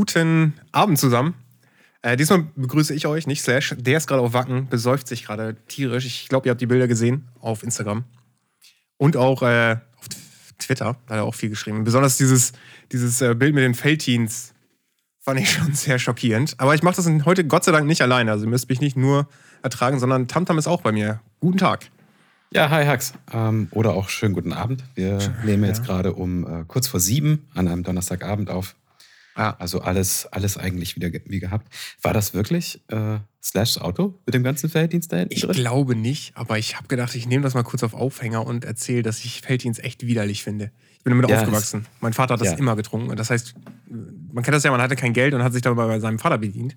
Guten Abend zusammen. Äh, diesmal begrüße ich euch, nicht Slash. Der ist gerade auf Wacken, besäuft sich gerade tierisch. Ich glaube, ihr habt die Bilder gesehen auf Instagram. Und auch äh, auf Twitter, da hat er auch viel geschrieben. Besonders dieses, dieses äh, Bild mit den Feldteens fand ich schon sehr schockierend. Aber ich mache das heute Gott sei Dank nicht alleine. Also ihr müsst mich nicht nur ertragen, sondern Tamtam ist auch bei mir. Guten Tag. Ja, hi Hax. Ähm, oder auch schönen guten Abend. Wir nehmen jetzt ja. gerade um äh, kurz vor sieben an einem Donnerstagabend auf. Ah. Also alles, alles eigentlich wieder wie gehabt. War das wirklich äh, Slashs Auto mit dem ganzen Felddienst da hinten Ich drin? glaube nicht, aber ich habe gedacht, ich nehme das mal kurz auf Aufhänger und erzähle, dass ich Felddienst echt widerlich finde. Ich bin damit ja, aufgewachsen. Mein Vater hat das ja. immer getrunken. Das heißt, man kennt das ja, man hatte kein Geld und hat sich dabei bei seinem Vater bedient.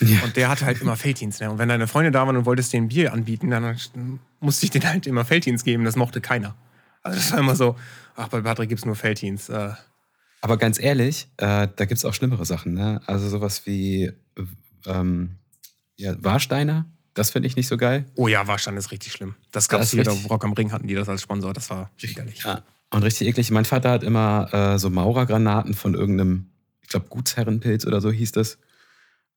Ja. Und der hatte halt immer Felddienst. Ne? Und wenn deine Freunde da waren und wolltest denen Bier anbieten, dann musste ich denen halt immer Felddienst geben. Das mochte keiner. Also das war immer so, ach, bei Patrick gibt es nur Felddienst. Äh. Aber ganz ehrlich, äh, da gibt es auch schlimmere Sachen. Ne? Also sowas wie ähm, ja, Warsteiner, das finde ich nicht so geil. Oh ja, Warstein ist richtig schlimm. Das gab es hier, da Rock am Ring hatten die das als Sponsor. Das war widerlich. Ja, und richtig eklig. Mein Vater hat immer äh, so Maurergranaten von irgendeinem, ich glaube, Gutsherrenpilz oder so hieß das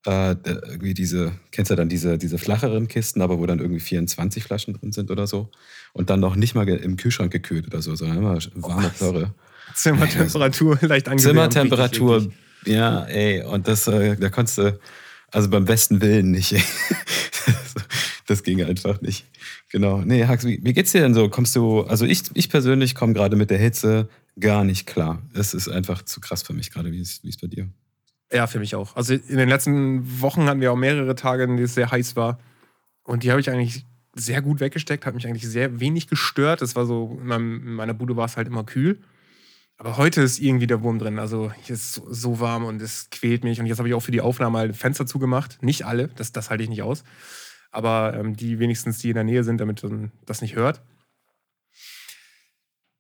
äh, irgendwie diese, kennst du dann diese, diese flacheren Kisten, aber wo dann irgendwie 24 Flaschen drin sind oder so. Und dann noch nicht mal im Kühlschrank gekühlt oder so, sondern immer warme oh, Plörre. Zimmertemperatur leicht angenehm. Zimmertemperatur, ja, ey. Und das, äh, da konntest du, also beim besten Willen nicht, ey. das ging einfach nicht. Genau. Nee, Hax, wie, wie geht's dir denn so? Kommst du, also ich, ich persönlich komme gerade mit der Hitze gar nicht klar. Es ist einfach zu krass für mich gerade. Wie ist es bei dir? Ja, für mich auch. Also in den letzten Wochen hatten wir auch mehrere Tage, in denen es sehr heiß war. Und die habe ich eigentlich sehr gut weggesteckt, hat mich eigentlich sehr wenig gestört. Es war so, in, meinem, in meiner Bude war es halt immer kühl. Aber heute ist irgendwie der Wurm drin. Also hier ist so, so warm und es quält mich. Und jetzt habe ich auch für die Aufnahme halt Fenster zugemacht. Nicht alle, das, das halte ich nicht aus. Aber ähm, die wenigstens, die in der Nähe sind, damit man das nicht hört.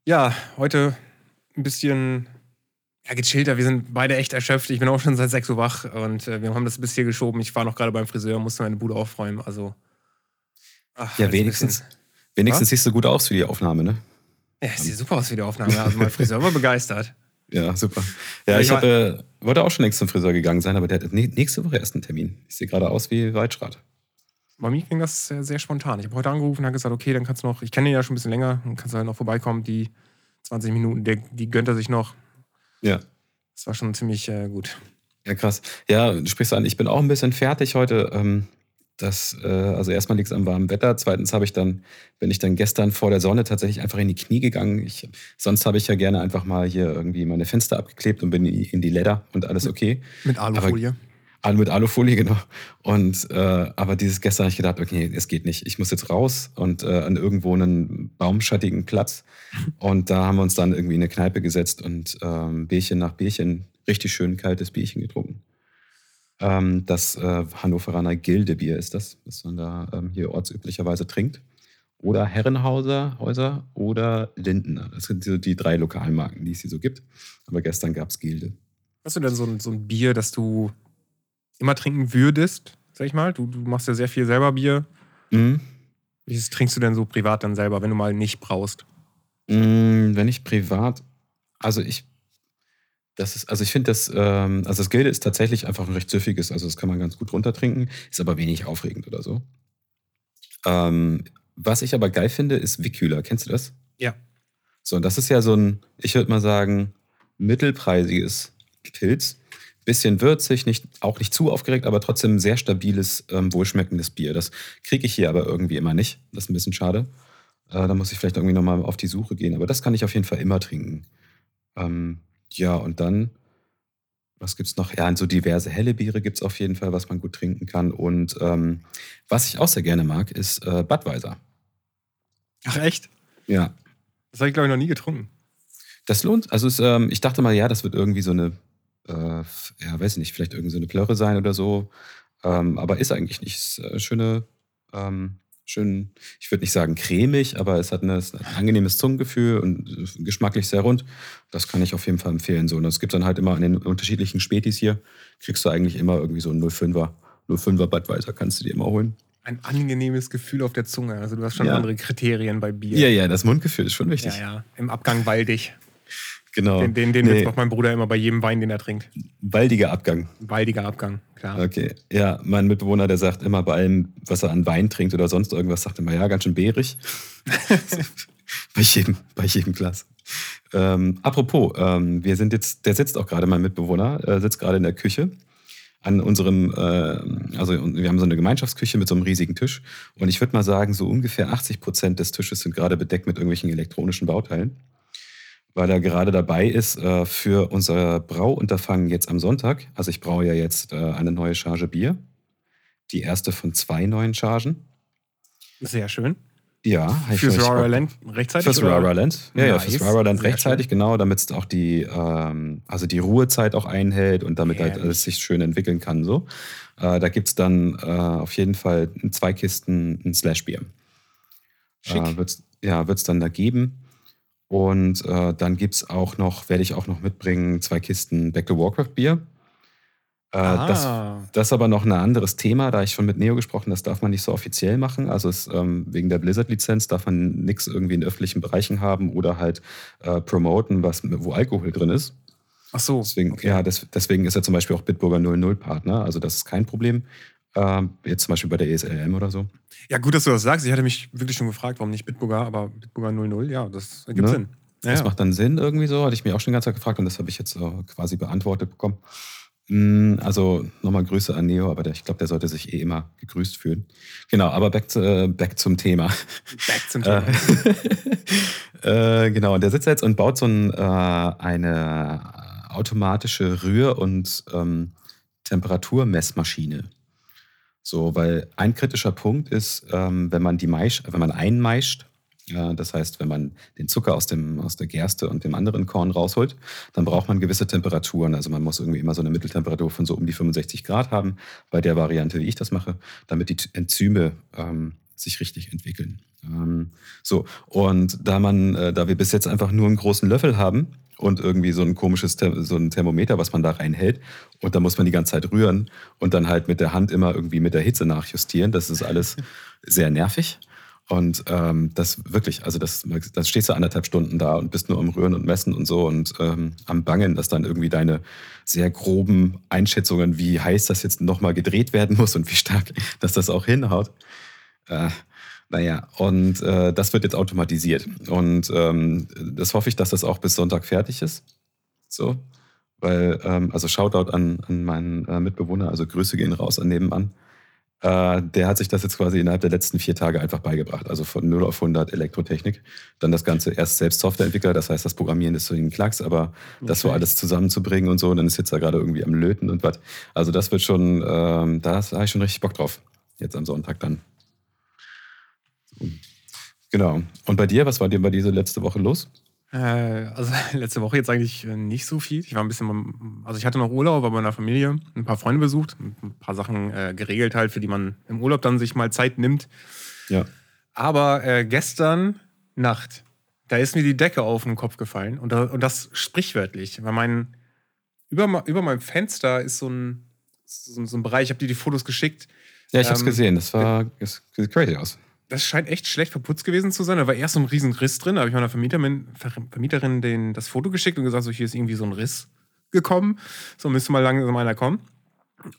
Ja, heute ein bisschen ja, gechillter. Wir sind beide echt erschöpft. Ich bin auch schon seit 6 Uhr wach und äh, wir haben das bis hier geschoben. Ich war noch gerade beim Friseur, musste meine Bude aufräumen. Also. Ach, ja, wenigstens, wenigstens siehst du gut aus für die Aufnahme, ne? Ja, sieht super aus für die Aufnahme. Also mein Friseur war begeistert. Ja, super. Ja, ich, ich hatte, wollte auch schon längst zum Friseur gegangen sein, aber der hat nächste Woche erst einen Termin. Ich sehe gerade aus wie Weitschrad. Bei mir ging das sehr, sehr spontan. Ich habe heute angerufen und habe gesagt, okay, dann kannst du noch, ich kenne ihn ja schon ein bisschen länger, dann kannst du halt noch vorbeikommen. Die 20 Minuten, die, die gönnt er sich noch. Ja. Das war schon ziemlich äh, gut. Ja, krass. Ja, du sprichst an, ich bin auch ein bisschen fertig heute. Ähm, das, äh, also erstmal liegt es am warmen Wetter. Zweitens habe ich dann, bin ich dann gestern vor der Sonne tatsächlich einfach in die Knie gegangen. Ich, sonst habe ich ja gerne einfach mal hier irgendwie meine Fenster abgeklebt und bin in die Leder und alles okay. Mit Alufolie. Aber, alle mit Alufolie, genau. Und äh, aber dieses gestern habe ich gedacht, okay, es geht nicht. Ich muss jetzt raus und äh, an irgendwo einen baumschattigen Platz. Und da haben wir uns dann irgendwie in eine Kneipe gesetzt und ähm, Bierchen nach Bierchen, richtig schön kaltes Bierchen getrunken. Ähm, das äh, Hannoveraner Gildebier ist das, was man da ähm, hier ortsüblicherweise trinkt. Oder Herrenhauser Häuser oder Lindener. Das sind so die drei Lokalmarken, die es hier so gibt. Aber gestern gab es Gilde. Hast du denn so ein, so ein Bier, das du immer trinken würdest, sag ich mal? Du, du machst ja sehr viel selber Bier. Mhm. Wie trinkst du denn so privat dann selber, wenn du mal nicht brauchst? Mhm, wenn ich privat, also ich, das ist, also ich finde das, ähm, also das Gilde ist tatsächlich einfach ein recht süffiges, also das kann man ganz gut runtertrinken, ist aber wenig aufregend oder so. Ähm, was ich aber geil finde, ist Wickhühler. Kennst du das? Ja. So, und das ist ja so ein, ich würde mal sagen, mittelpreisiges Pilz bisschen würzig, nicht, auch nicht zu aufgeregt, aber trotzdem sehr stabiles, ähm, wohlschmeckendes Bier. Das kriege ich hier aber irgendwie immer nicht. Das ist ein bisschen schade. Äh, da muss ich vielleicht irgendwie nochmal auf die Suche gehen. Aber das kann ich auf jeden Fall immer trinken. Ähm, ja, und dann, was gibt es noch? Ja, so diverse helle Biere gibt es auf jeden Fall, was man gut trinken kann. Und ähm, was ich auch sehr gerne mag, ist äh, Budweiser. Ach, echt? Ja. Das habe ich, glaube ich, noch nie getrunken. Das lohnt. Also, es, ähm, ich dachte mal, ja, das wird irgendwie so eine äh, ja, weiß ich nicht, vielleicht irgendeine so eine Plörre sein oder so. Ähm, aber ist eigentlich nicht. Ist, äh, schöne, ähm, schön, ich würde nicht sagen cremig, aber es hat eine, ein angenehmes Zungengefühl und äh, geschmacklich sehr rund. Das kann ich auf jeden Fall empfehlen. So. Und es gibt dann halt immer an den unterschiedlichen Spätis hier, kriegst du eigentlich immer irgendwie so ein 05er, 05er Budweiser kannst du dir immer holen. Ein angenehmes Gefühl auf der Zunge. Also du hast schon ja. andere Kriterien bei Bier. Ja, ja, das Mundgefühl ist schon wichtig. Ja, ja. Im Abgang waldig. Genau. Den, den, den Nee. Macht mein Bruder immer bei jedem Wein, den er trinkt. Waldiger Abgang. Waldiger Abgang, klar. Okay. Ja, mein Mitbewohner, der sagt immer bei allem, was er an Wein trinkt oder sonst irgendwas, sagt immer, ja, ganz schön beerig. bei, jedem, bei jedem Glas. Ähm, apropos, ähm, wir sind jetzt, der sitzt auch gerade, mein Mitbewohner, äh, sitzt gerade in der Küche an unserem, äh, also wir haben so eine Gemeinschaftsküche mit so einem riesigen Tisch und ich würde mal sagen, so ungefähr 80 Prozent des Tisches sind gerade bedeckt mit irgendwelchen elektronischen Bauteilen, weil er gerade dabei ist äh, für unser Brauunterfangen jetzt am Sonntag. Also ich braue ja jetzt äh, eine neue Charge Bier, die erste von zwei neuen Chargen. Sehr schön. Ja, Fürs. Rara Land rechtzeitig? Fürs? Rara Land. Ja, ja, fürs Rara Land rechtzeitig, genau, damit es auch die, ähm, also die Ruhezeit auch einhält und damit halt Herrlich. alles sich schön entwickeln kann. So. Äh, da gibt es dann äh, auf jeden Fall zwei Kisten ein Slash-Bier. Schick. Äh, wird's, ja, wird es dann da geben. Und äh, dann gibt es auch noch, werde ich auch noch mitbringen, zwei Kisten Back to Warcraft Bier. Äh, das, Ah. das ist aber noch ein anderes Thema, da ich schon mit Neo gesprochen, das darf man nicht so offiziell machen. Also es, ähm, wegen der Blizzard-Lizenz darf man nichts irgendwie in öffentlichen Bereichen haben oder halt äh, promoten, was, wo Alkohol drin ist. Ach so. Deswegen, okay. ja, das, deswegen ist er zum Beispiel auch Bitburger 00 Partner. Also das ist kein Problem. Ähm, jetzt zum Beispiel bei der ESLM oder so. Ja, gut, dass du das sagst. Ich hatte mich wirklich schon gefragt, warum nicht Bitburger, aber Bitburger 00, ja, das ergibt Ne? Sinn. Ja, Das ja. macht dann Sinn irgendwie so, hatte ich mir auch schon die ganze Zeit gefragt und das habe ich jetzt äh, quasi beantwortet bekommen. Mm, Also nochmal Grüße an Neo, aber der, ich glaube, der sollte sich eh immer gegrüßt fühlen. Genau, aber back, zu, äh, back zum Thema. Back zum Thema. Äh, genau, und der sitzt jetzt und baut so ein, äh, eine automatische Rühr- und ähm, Temperaturmessmaschine. So, weil ein kritischer Punkt ist, ähm, wenn man die Maisch, wenn man einmeischt, ja, das heißt, wenn man den Zucker aus, dem, aus der Gerste und dem anderen Korn rausholt, dann braucht man gewisse Temperaturen. Also man muss irgendwie immer so eine Mitteltemperatur von so um die 65 Grad haben, bei der Variante, wie ich das mache, damit die Enzyme ähm, sich richtig entwickeln. Ähm, so, und da man, äh, da wir bis jetzt einfach nur einen großen Löffel haben und irgendwie so ein komisches so ein Thermometer, was man da reinhält, und da muss man die ganze Zeit rühren und dann halt mit der Hand immer irgendwie mit der Hitze nachjustieren, das ist alles sehr nervig. Und ähm, das wirklich, also das, das stehst du anderthalb Stunden da und bist nur am Rühren und Messen und so und ähm, am Bangen, dass dann irgendwie deine sehr groben Einschätzungen, wie heiß das jetzt nochmal gedreht werden muss und wie stark, dass das auch hinhaut. Äh, naja, und äh, das wird jetzt automatisiert. Und ähm, das hoffe ich, dass das auch bis Sonntag fertig ist. So. Weil, ähm, also Shoutout an, an meinen äh, Mitbewohner, also Grüße gehen raus an nebenan. Äh, der hat sich das jetzt quasi innerhalb der letzten vier Tage einfach beigebracht. Also von 0 auf 100 Elektrotechnik. Dann das Ganze erst selbst Softwareentwickler, das heißt, das Programmieren ist so ein Klacks, aber das so Okay. alles zusammenzubringen und so, und dann ist jetzt da gerade irgendwie am Löten und was. Also das wird schon, ähm, da habe ich schon richtig Bock drauf. Jetzt am Sonntag dann. Genau. Und bei dir, was war dir bei dieser letzte Woche los? Äh, also letzte Woche jetzt eigentlich äh, nicht so viel. Ich war ein bisschen, also ich hatte noch Urlaub, bei meiner Familie, ein paar Freunde besucht, ein paar Sachen äh, geregelt halt, für die man im Urlaub dann sich mal Zeit nimmt. Ja. Aber äh, gestern Nacht, da ist mir die Decke auf den Kopf gefallen und, da, und das sprichwörtlich, weil mein über, über meinem Fenster ist so ein, so, so ein Bereich, ich habe dir die Fotos geschickt. Ja, ich habe es Ähm, gesehen. Das war das sieht crazy aus. Das scheint echt schlecht verputzt gewesen zu sein. Da war erst so ein riesen Riss drin. Da habe ich meiner Vermieterin, Ver- Vermieterin den, das Foto geschickt und gesagt, so, hier ist irgendwie so ein Riss gekommen. So müsste mal langsam einer kommen.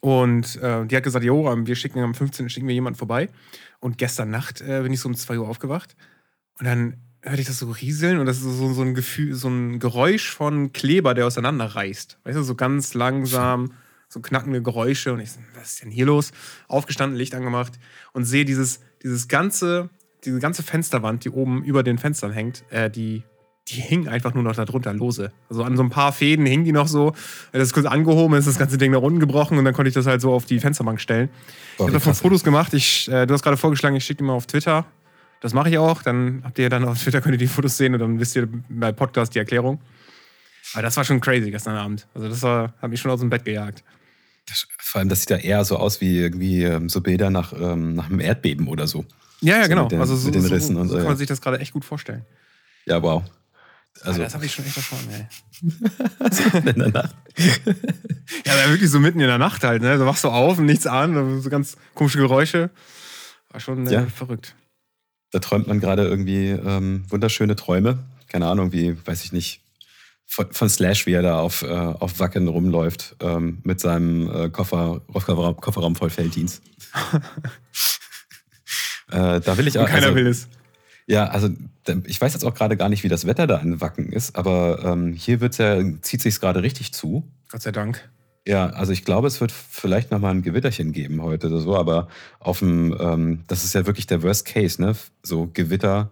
Und äh, die hat gesagt, jo, am- wir schicken am 15. schicken wir jemanden vorbei. Und gestern Nacht äh, bin ich so um 2 Uhr aufgewacht. Und dann hörte ich das so rieseln und das ist so, so ein Gefühl, so ein Geräusch von Kleber, der auseinanderreißt. Weißt du, so ganz langsam, so knackende Geräusche. Und ich so, was ist denn hier los? Aufgestanden, Licht angemacht und sehe dieses, dieses ganze, diese ganze Fensterwand, die oben über den Fenstern hängt, äh, die, die hing einfach nur noch da drunter lose. Also an so ein paar Fäden hing die noch so. Das ist kurz angehoben, ist das ganze Ding nach unten gebrochen und dann konnte ich das halt so auf die Fensterbank stellen. Boah, ich habe davon. Fotos gemacht. Ich, äh, du hast gerade vorgeschlagen, ich schicke die mal auf Twitter. Das mache ich auch. Dann habt ihr dann auf Twitter könnt ihr die Fotos sehen und dann wisst ihr bei Podcast die Erklärung. Aber das war schon crazy gestern Abend. Also das war, hat mich schon aus dem Bett gejagt. Das, vor allem, das sieht ja eher so aus wie irgendwie ähm, so Bilder nach, ähm, nach einem Erdbeben oder so. Ja, ja, So genau. mit den- also so, mit den so, Rissen und so so, kann ja. man sich das gerade echt gut vorstellen. Ja, wow. Also, Also, das habe ich schon echt erfahren, ey. in der Nacht. Ja, wirklich so mitten in der Nacht halt, ne? Du wachst so auf und nichts an, so ganz komische Geräusche. War schon äh, Ja. verrückt. Da träumt man gerade irgendwie ähm, wunderschöne Träume. Keine Ahnung, wie, weiß ich nicht, von, von Slash, wie er da auf, äh, auf Wacken rumläuft ähm, mit seinem äh, Koffer, Kofferraum, Kofferraum voll Felddienst. äh, da will ich auch. Und keiner also, will es. Ja, also ich weiß jetzt auch gerade gar nicht, wie das Wetter da in Wacken ist, aber ähm, hier wird's ja, zieht sich gerade richtig zu. Gott sei Dank. Ja, also ich glaube, es wird vielleicht nochmal ein Gewitterchen geben heute oder so, aber auf dem, ähm, das ist ja wirklich der Worst Case, ne? So Gewitter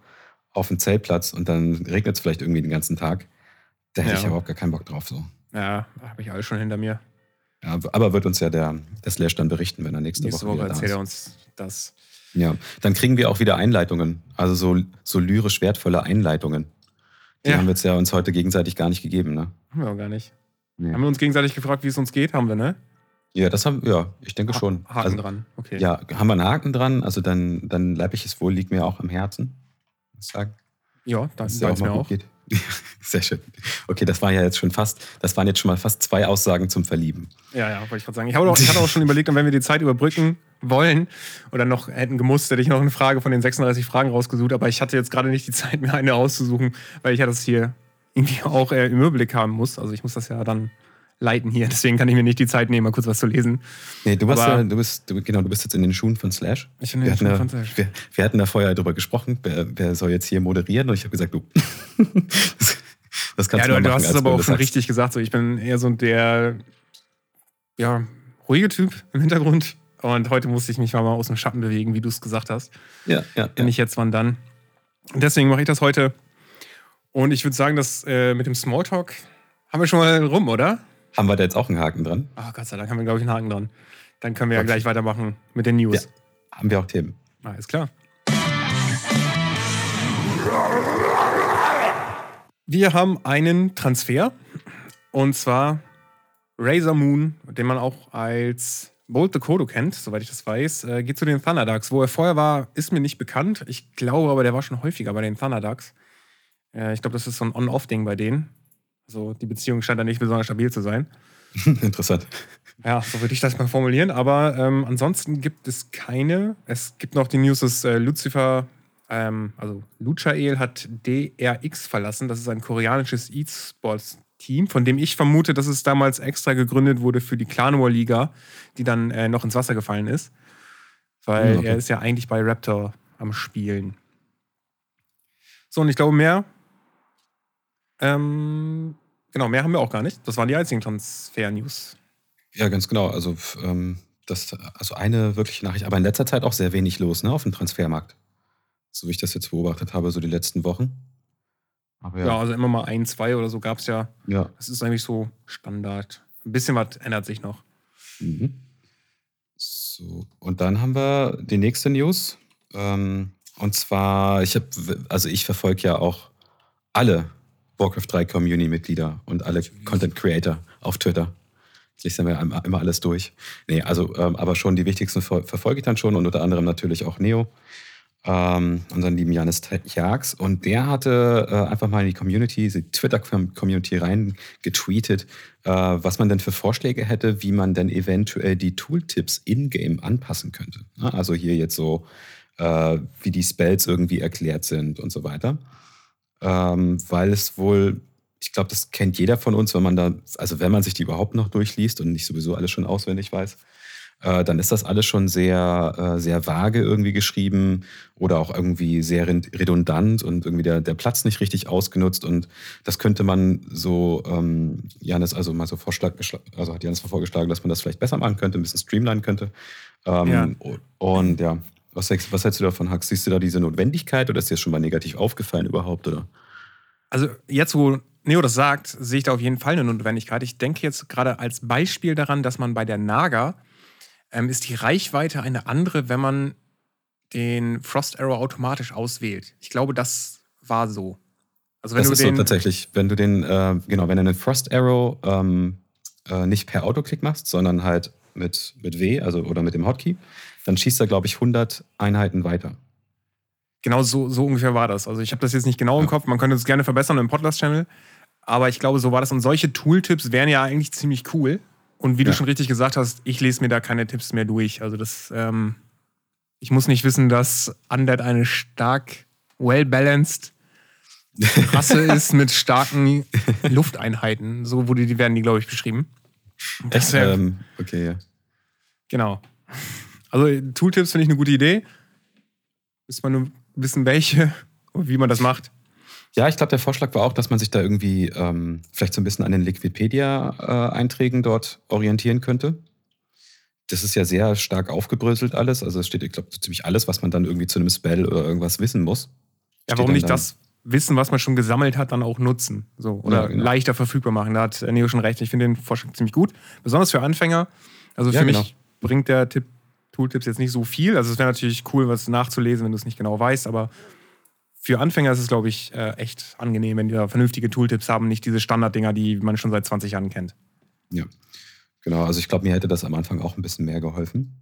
auf dem Zeltplatz und dann regnet es vielleicht irgendwie den ganzen Tag. Da hätte ja. ich überhaupt gar keinen Bock drauf. So. Ja, habe ich alles schon hinter mir. Ja, aber wird uns ja der, der Slash dann berichten, wenn er nächste, nächste Woche, Woche erzählt er uns das. Ja, dann kriegen wir auch wieder Einleitungen. Also so, so lyrisch wertvolle Einleitungen. Die ja. haben wir jetzt ja uns heute gegenseitig gar nicht gegeben, ne? Haben wir auch gar nicht. Nee. Haben wir uns gegenseitig gefragt, wie es uns geht? Haben wir, ne? Ja, das haben ja, ich denke schon. Haken also, dran, okay. Ja, haben wir einen Haken dran? Also dann, dann leibliches Wohl liegt mir auch am Herzen. Ich sagen. Ja, das ja auch mir auch. Geht. Sehr schön. Okay, das war ja jetzt schon fast, das waren jetzt schon mal fast zwei Aussagen zum Verlieben. Ja, ja, wollte ich gerade sagen. Ich, auch, ich hatte auch schon überlegt, wenn wir die Zeit überbrücken wollen oder noch hätten gemusst, hätte ich noch eine Frage von den 36 Fragen rausgesucht, aber ich hatte jetzt gerade nicht die Zeit, mir eine auszusuchen, weil ich ja das hier irgendwie auch äh, im Überblick haben muss. Also ich muss das ja dann leiten hier. Deswegen kann ich mir nicht die Zeit nehmen, mal kurz was zu lesen. Nee, du, warst ja, du, bist, du, genau, du bist jetzt in den Schuhen von Slash. Ich bin in den Schuhen von Slash. Wir, wir, hatten da vorher darüber gesprochen, wer, wer, soll jetzt hier moderieren? Und ich habe gesagt, du. das, das kannst ja, du, du machen, hast es aber auch schon richtig gesagt. So, ich bin eher so der ja, ruhige Typ im Hintergrund. Und heute musste ich mich mal aus dem Schatten bewegen, wie du es gesagt hast. Ja, ja. Wenn ja. nicht jetzt, wann dann? Und deswegen mache ich das heute. Und ich würde sagen, dass äh, mit dem Smalltalk haben wir schon mal rum, oder? Haben wir da jetzt auch einen Haken dran? Ach, Gott sei Dank haben wir, glaube ich, einen Haken dran. Dann können wir okay. ja gleich weitermachen mit den News. Ja, haben wir auch Themen. Alles klar. Wir haben einen Transfer. Und zwar Razor Moon, den man auch als Bolt the Kodo kennt, soweit ich das weiß, äh, geht zu den Thunderducks. Wo er vorher war, ist mir nicht bekannt. Ich glaube aber, der war schon häufiger bei den Thunderducks. Äh, ich glaube, das ist so ein On-Off-Ding bei denen. Also die Beziehung scheint da nicht besonders stabil zu sein. Interessant. Ja, so würde ich das mal formulieren. Aber ähm, ansonsten gibt es keine. Es gibt noch die News, dass äh, Lucifer, ähm, also Luchael hat DRX verlassen. Das ist ein koreanisches E-Sports-Team, von dem ich vermute, dass es damals extra gegründet wurde für die Clan War Liga, die dann äh, noch ins Wasser gefallen ist. Weil okay. er ist ja eigentlich bei Raptor am Spielen. So, und ich glaube, mehr ähm, genau, mehr haben wir auch gar nicht. Das waren die einzigen Transfer-News. Ja, ganz genau. Also, ähm, das, also eine wirkliche Nachricht, aber in letzter Zeit auch sehr wenig los ne, auf dem Transfermarkt. So wie ich das jetzt beobachtet habe, so die letzten Wochen. Ja. ja. also immer mal ein, zwei oder so gab es ja. Ja. Das ist eigentlich so Standard. Ein bisschen was ändert sich noch. Mhm. So, und dann haben wir die nächste News. Ähm, und zwar, ich habe, also ich verfolge ja auch alle Warcraft 3 Community-Mitglieder und alle Content Creator auf Twitter. Ich lese mir immer alles durch. Nee, also, ähm, aber schon die wichtigsten ver verfolge ich dann schon und unter anderem natürlich auch Neo, ähm, unseren lieben Janis Jags. Und der hatte äh, einfach mal in die Community, die Twitter-Community rein getweetet, äh, was man denn für Vorschläge hätte, wie man denn eventuell die Tooltips in-game anpassen könnte. Also hier jetzt so, äh, wie die Spells irgendwie erklärt sind und so weiter ähm, weil es wohl, ich glaube, das kennt jeder von uns, wenn man da, also wenn man sich die überhaupt noch durchliest und nicht sowieso alles schon auswendig weiß, äh, dann ist das alles schon sehr, äh, sehr vage irgendwie geschrieben oder auch irgendwie sehr redundant und irgendwie der, der Platz nicht richtig ausgenutzt. Und das könnte man so, ähm, Janis also mal so Vorschlag, also hat Janis vorgeschlagen, dass man das vielleicht besser machen könnte, ein bisschen streamline könnte. Ähm, ja. Und ja, was, was hältst du davon, Hax? Siehst du da diese Notwendigkeit oder ist dir das schon mal negativ aufgefallen überhaupt? Oder? Also jetzt, wo Neo das sagt, sehe ich da auf jeden Fall eine Notwendigkeit. Ich denke jetzt gerade als Beispiel daran, dass man bei der Naga ähm, ist die Reichweite eine andere, wenn man den Frost Arrow automatisch auswählt. Ich glaube, das war so. Also wenn das du ist so tatsächlich, wenn du den, äh, genau, wenn du einen Frost Arrow ähm, äh, nicht per Autoklick machst, sondern halt mit, mit W, also oder mit dem Hotkey, dann schießt er, glaube ich, 100 Einheiten weiter. Genau so, so ungefähr war das. Also ich habe das jetzt nicht genau im Kopf, man könnte es gerne verbessern im Podcast-Channel, aber ich glaube, so war das. Und solche Tooltips wären ja eigentlich ziemlich cool. Und wie ja. du schon richtig gesagt hast, ich lese mir da keine Tipps mehr durch. Also das, ähm, ich muss nicht wissen, dass Undead eine stark well-balanced Rasse ist mit starken Lufteinheiten. So wurde die, werden die, glaube ich, beschrieben. Das ähm, okay, ja. Genau. Also Tooltips finde ich eine gute Idee. Müsste man nur wissen, welche und wie man das macht. Ja, ich glaube, der Vorschlag war auch, dass man sich da irgendwie ähm, vielleicht so ein bisschen an den Liquipedia-Einträgen dort orientieren könnte. Das ist ja sehr stark aufgebröselt alles. Also es steht, ich glaube, so ziemlich alles, was man dann irgendwie zu einem Spell oder irgendwas wissen muss. Ja, warum nicht da. das Wissen, was man schon gesammelt hat, dann auch nutzen? So, oder Ja, genau. leichter verfügbar machen. Da hat Neo schon recht. Ich finde den Vorschlag ziemlich gut. Besonders für Anfänger. Also für Ja, mich genau. bringt der Tipp, Tooltips jetzt nicht so viel. Also es wäre natürlich cool, was nachzulesen, wenn du es nicht genau weißt, aber für Anfänger ist es, glaube ich, äh, echt angenehm, wenn die da vernünftige Tooltips haben, nicht diese Standarddinger, die man schon seit 20 Jahren kennt. Ja, genau. Also ich glaube, mir hätte das am Anfang auch ein bisschen mehr geholfen.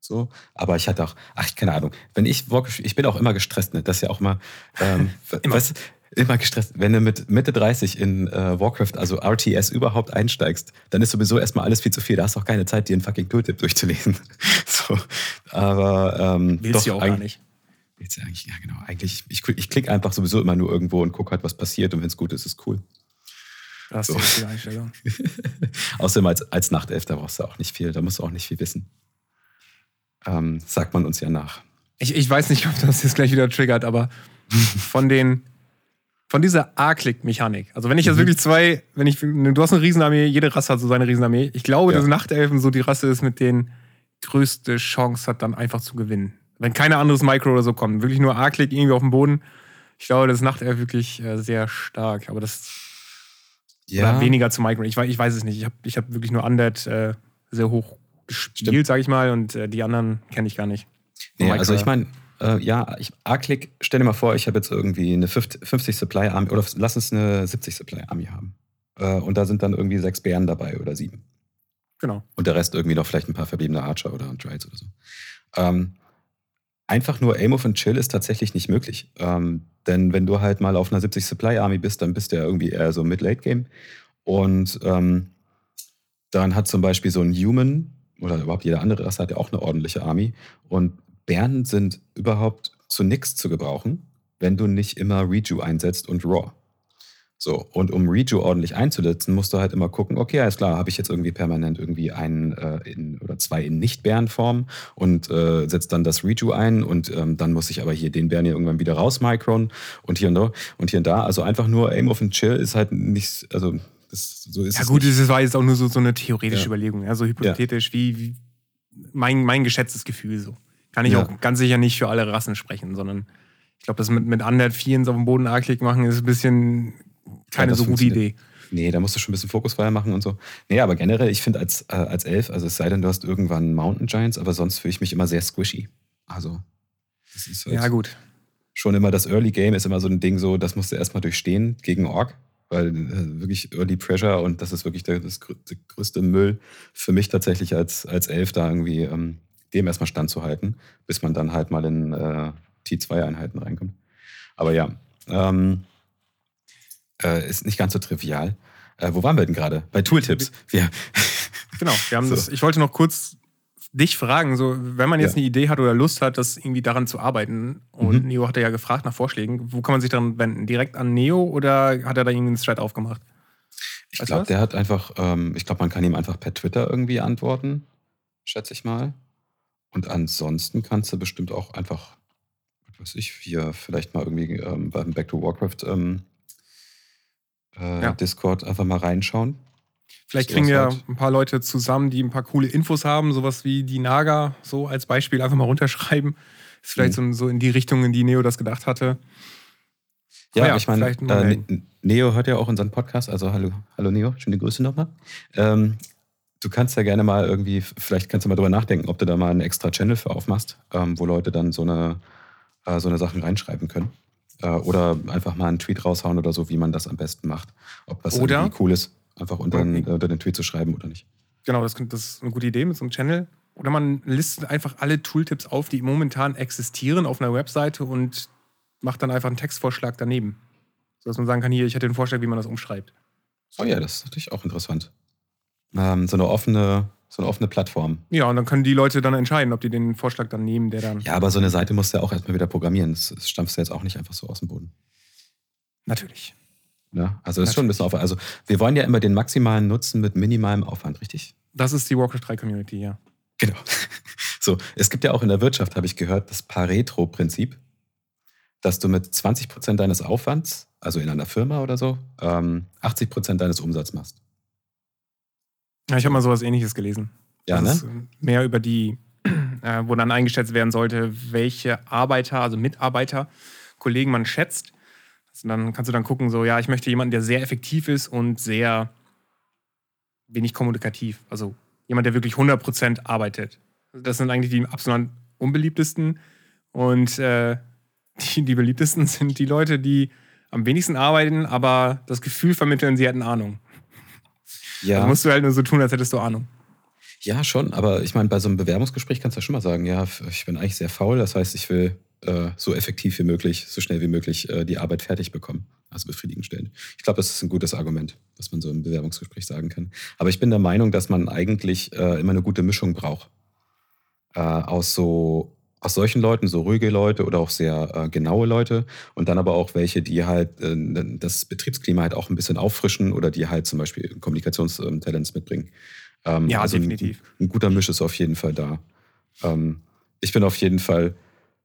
So, aber ich hatte auch, ach, keine Ahnung. Wenn ich ich bin auch immer gestresst, ne? Das ist ja auch immer, ähm, Immer. Weißt, immer gestresst. Wenn du mit Mitte 30 in äh, Warcraft, also RTS, überhaupt einsteigst, dann ist sowieso erstmal alles viel zu viel. Da hast du auch keine Zeit, dir einen fucking Tooltip durchzulesen. so, aber ähm, Willst du auch gar nicht. Willst du eigentlich, ja genau. Eigentlich, ich, ich klicke einfach sowieso immer nur irgendwo und gucke halt, was passiert. Und wenn es gut ist, ist cool. Das ist So. die richtige Einstellung. Außerdem als, als Nachtelf, da brauchst du auch nicht viel, da musst du auch nicht viel wissen. Ähm, sagt man uns ja nach. Ich, ich weiß nicht, ob das jetzt gleich wieder triggert, aber von den von dieser A-Click-Mechanik. Also wenn ich jetzt Mhm. wirklich zwei, wenn ich, du hast eine Riesenarmee, jede Rasse hat so seine Riesenarmee. Ich glaube, Ja. dass Nachtelfen so die Rasse ist, mit denen größte Chance hat, dann einfach zu gewinnen. Wenn kein anderes Micro oder so kommt, wirklich nur A-Click irgendwie auf dem Boden. Ich glaube, das ist Nachtelf wirklich äh, sehr stark, aber das oder weniger zu Micro. Ich, ich weiß es nicht. Ich habe ich hab wirklich nur Undead äh, sehr hoch gespielt, sage ich mal, und äh, die anderen kenne ich gar nicht. Nee, also ich ja. meine, äh, ja, ich, A-Click, stell dir mal vor, ich habe jetzt irgendwie eine 50, 50 Supply Army oder lass uns eine 70 Supply Army haben. Äh, und da sind dann irgendwie sechs Bären dabei oder sieben. Genau. Und der Rest irgendwie noch vielleicht ein paar verbliebene Archer oder Drides oder so. Ähm, einfach nur Aim of and Chill ist tatsächlich nicht möglich. Ähm, denn wenn du halt mal auf einer 70 Supply Army bist, dann bist du ja irgendwie eher so Mid-Late-Game. Und ähm, dann hat zum Beispiel so ein Human oder überhaupt jede andere Rasse hat ja auch eine ordentliche Army. Und Bären sind überhaupt zu nichts zu gebrauchen, wenn du nicht immer Reju einsetzt und Raw. So, und um Reju ordentlich einzusetzen, musst du halt immer gucken, okay, alles klar, habe ich jetzt irgendwie permanent irgendwie einen äh, in, oder zwei in Nicht-Bärenform und äh, setze dann das Reju ein und ähm, dann muss ich aber hier den Bären hier irgendwann wieder rausmicron und hier und da und hier und da. Also einfach nur Aim of and Chill ist halt nicht, also das, so ist Ja es gut, nicht. das war jetzt auch nur so, so eine theoretische Ja. Überlegung, ja, so hypothetisch, wie, wie mein, mein geschätztes Gefühl so. Kann ich Ja. auch ganz sicher nicht für alle Rassen sprechen, sondern ich glaube, das mit, mit Undead Vieren auf dem Boden A-Klick machen ist ein bisschen keine das so gute. Idee. Nee, da musst du schon ein bisschen Fokusfeuer machen und so. Nee, aber generell, ich finde als, äh, als Elf, also es sei denn, du hast irgendwann Mountain Giants, aber sonst fühle ich mich immer sehr squishy. Also, das ist halt Ja, gut. schon immer das Early Game ist immer so ein Ding so, das musst du erstmal durchstehen gegen Ork, weil äh, wirklich Early Pressure und das ist wirklich der, das der größte Müll für mich tatsächlich als, als Elf da irgendwie ähm, dem erstmal standzuhalten, bis man dann halt mal in äh, T2-Einheiten reinkommt. Aber ja, ähm, äh, ist nicht ganz so trivial. Äh, wo waren wir denn gerade? Bei Tooltips. Wir, Genau. Wir haben So. das, ich wollte noch kurz dich fragen, so, wenn man jetzt Ja. eine Idee hat oder Lust hat, das irgendwie daran zu arbeiten, und Mhm. Neo hatte ja gefragt nach Vorschlägen, wo kann man sich daran wenden? Direkt an Neo oder hat er da irgendwie einen Thread aufgemacht? ich glaube, der hat einfach, ähm, ich glaube, man kann ihm einfach per Twitter irgendwie antworten, schätze ich mal. Und ansonsten kannst du bestimmt auch einfach, was weiß ich, hier vielleicht mal irgendwie ähm, beim Back to Warcraft ähm, äh, Ja. Discord einfach mal reinschauen. Vielleicht kriegen wir halt. ein paar Leute zusammen, die ein paar coole Infos haben, sowas wie die Naga, so als Beispiel einfach mal runterschreiben. Ist vielleicht Mhm. so, so in die Richtung, in die Neo das gedacht hatte. Ja, Ja, ich meine, äh. Ne- Neo hört ja auch unseren Podcast, also hallo, hallo Neo, schöne Grüße nochmal. Ähm, du kannst ja gerne mal irgendwie, vielleicht kannst du mal drüber nachdenken, ob du da mal einen extra Channel für aufmachst, ähm, wo Leute dann so eine, äh, so eine Sachen reinschreiben können. Äh, oder einfach mal einen Tweet raushauen oder so, wie man das am besten macht. Ob das Oder- irgendwie cool ist, einfach unter, den, Okay. unter den Tweet zu schreiben oder nicht. Genau, das, das ist eine gute Idee mit so einem Channel. Oder man listet einfach alle Tooltips auf, die momentan existieren auf einer Webseite und macht dann einfach einen Textvorschlag daneben. Sodass man sagen kann, hier, ich hätte den Vorschlag, wie man das umschreibt. Oh ja, das ist natürlich auch interessant. Ähm, so, eine offene, so eine offene Plattform. Ja, und dann können die Leute dann entscheiden, ob die den Vorschlag dann nehmen, der dann. Ja, aber so eine Seite musst du ja auch erstmal wieder programmieren. Das, das stampfst du jetzt auch nicht einfach so aus dem Boden. Natürlich. Ja, also ist schon ein bisschen Aufwand. Also wir wollen ja immer den maximalen Nutzen mit minimalem Aufwand, richtig? Das ist die Warcraft 3 Community, ja. Genau. So, es gibt ja auch in der Wirtschaft, habe ich gehört, das Pareto-Prinzip, dass du mit 20% deines Aufwands, also in einer Firma oder so, ähm, 80% deines Umsatzes machst. Ja, ich habe mal sowas ähnliches gelesen. Ja, ne? ist mehr über die, äh, wo dann eingeschätzt werden sollte, welche Arbeiter, also Mitarbeiter, Kollegen man schätzt. Also dann kannst du dann gucken, so, ja, ich möchte jemanden, der sehr effektiv ist und sehr wenig kommunikativ. Also jemand, der wirklich 100% arbeitet. Also Das sind eigentlich die absolut unbeliebtesten. Und äh, die, die beliebtesten sind die Leute, die am wenigsten arbeiten, aber das Gefühl vermitteln, sie hätten Ahnung. Ja. Da musst du halt nur so tun, als hättest du Ahnung. Ja, schon, aber ich meine, bei so einem Bewerbungsgespräch kannst du ja schon mal sagen, ja, ich bin eigentlich sehr faul, das heißt, ich will äh, so effektiv wie möglich, so schnell wie möglich äh, die Arbeit fertig bekommen. Also befriedigend stellen. Ich glaube, das ist ein gutes Argument, was man so im Bewerbungsgespräch sagen kann. Aber ich bin der Meinung, dass man eigentlich äh, immer eine gute Mischung braucht. Äh, aus so aus solchen Leuten, so ruhige Leute oder auch sehr äh, genaue Leute und dann aber auch welche, die halt äh, das Betriebsklima halt auch ein bisschen auffrischen oder die halt zum Beispiel Kommunikationstalents mitbringen. Ähm, Ja, also ein- definitiv. Ein, guter Misch ist auf jeden Fall da. Ähm, ich bin auf jeden Fall,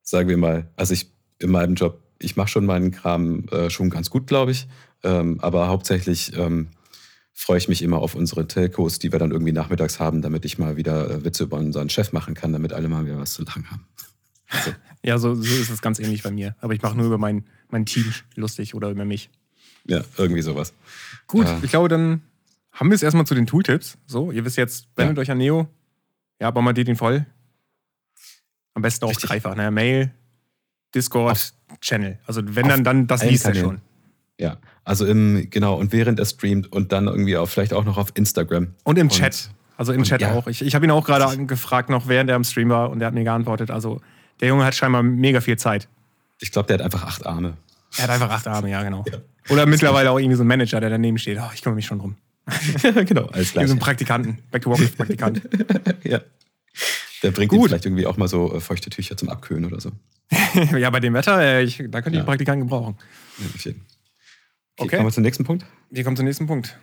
sagen wir mal, also ich in meinem Job, ich mache schon meinen Kram äh, schon ganz gut, glaube ich. Ähm, aber hauptsächlich ähm, freue ich mich immer auf unsere Telcos, die wir dann irgendwie nachmittags haben, damit ich mal wieder äh, Witze über unseren Chef machen kann, damit alle mal wieder was zu lachen haben. Ja, so, so ist es ganz ähnlich bei mir. Aber ich mache nur über mein, mein Team lustig oder über mich. Ja, irgendwie sowas. Gut, Ja. ich glaube, dann haben wir es erstmal zu den Tooltips. So, ihr wisst jetzt, wendet Ja. euch an Neo. Ja, bombardiert ihn voll. Am besten auch Richtig. dreifach. Ne? Mail, Discord, Auf- Channel. Also wenn dann, dann das liest er schon. Ja, also im, genau, und während er streamt und dann irgendwie auch vielleicht auch noch auf Instagram. Und im Und- Chat. Also im Chat ja. auch. Ich, ich habe ihn auch gerade gefragt, noch während er am Stream war und er hat mir geantwortet. Also der Junge hat scheinbar mega viel Zeit. Ich glaube, der hat einfach acht Arme. Er hat einfach acht Arme, ja, genau. Ja. Oder mittlerweile auch irgendwie so ein Manager, der daneben steht. Oh, ich kümmere mich schon drum. genau, alles klar. so ein Praktikanten, Back-to-Work-Praktikant. ja. Der bringt Gut. vielleicht irgendwie auch mal so äh, feuchte Tücher zum Abkühlen oder so. ja, bei dem Wetter, äh, ich, da könnte ich Ja. einen Praktikanten gebrauchen. Ja, auf jeden. Okay, Okay. kommen wir zum nächsten Punkt. Wir kommen zum nächsten Punkt.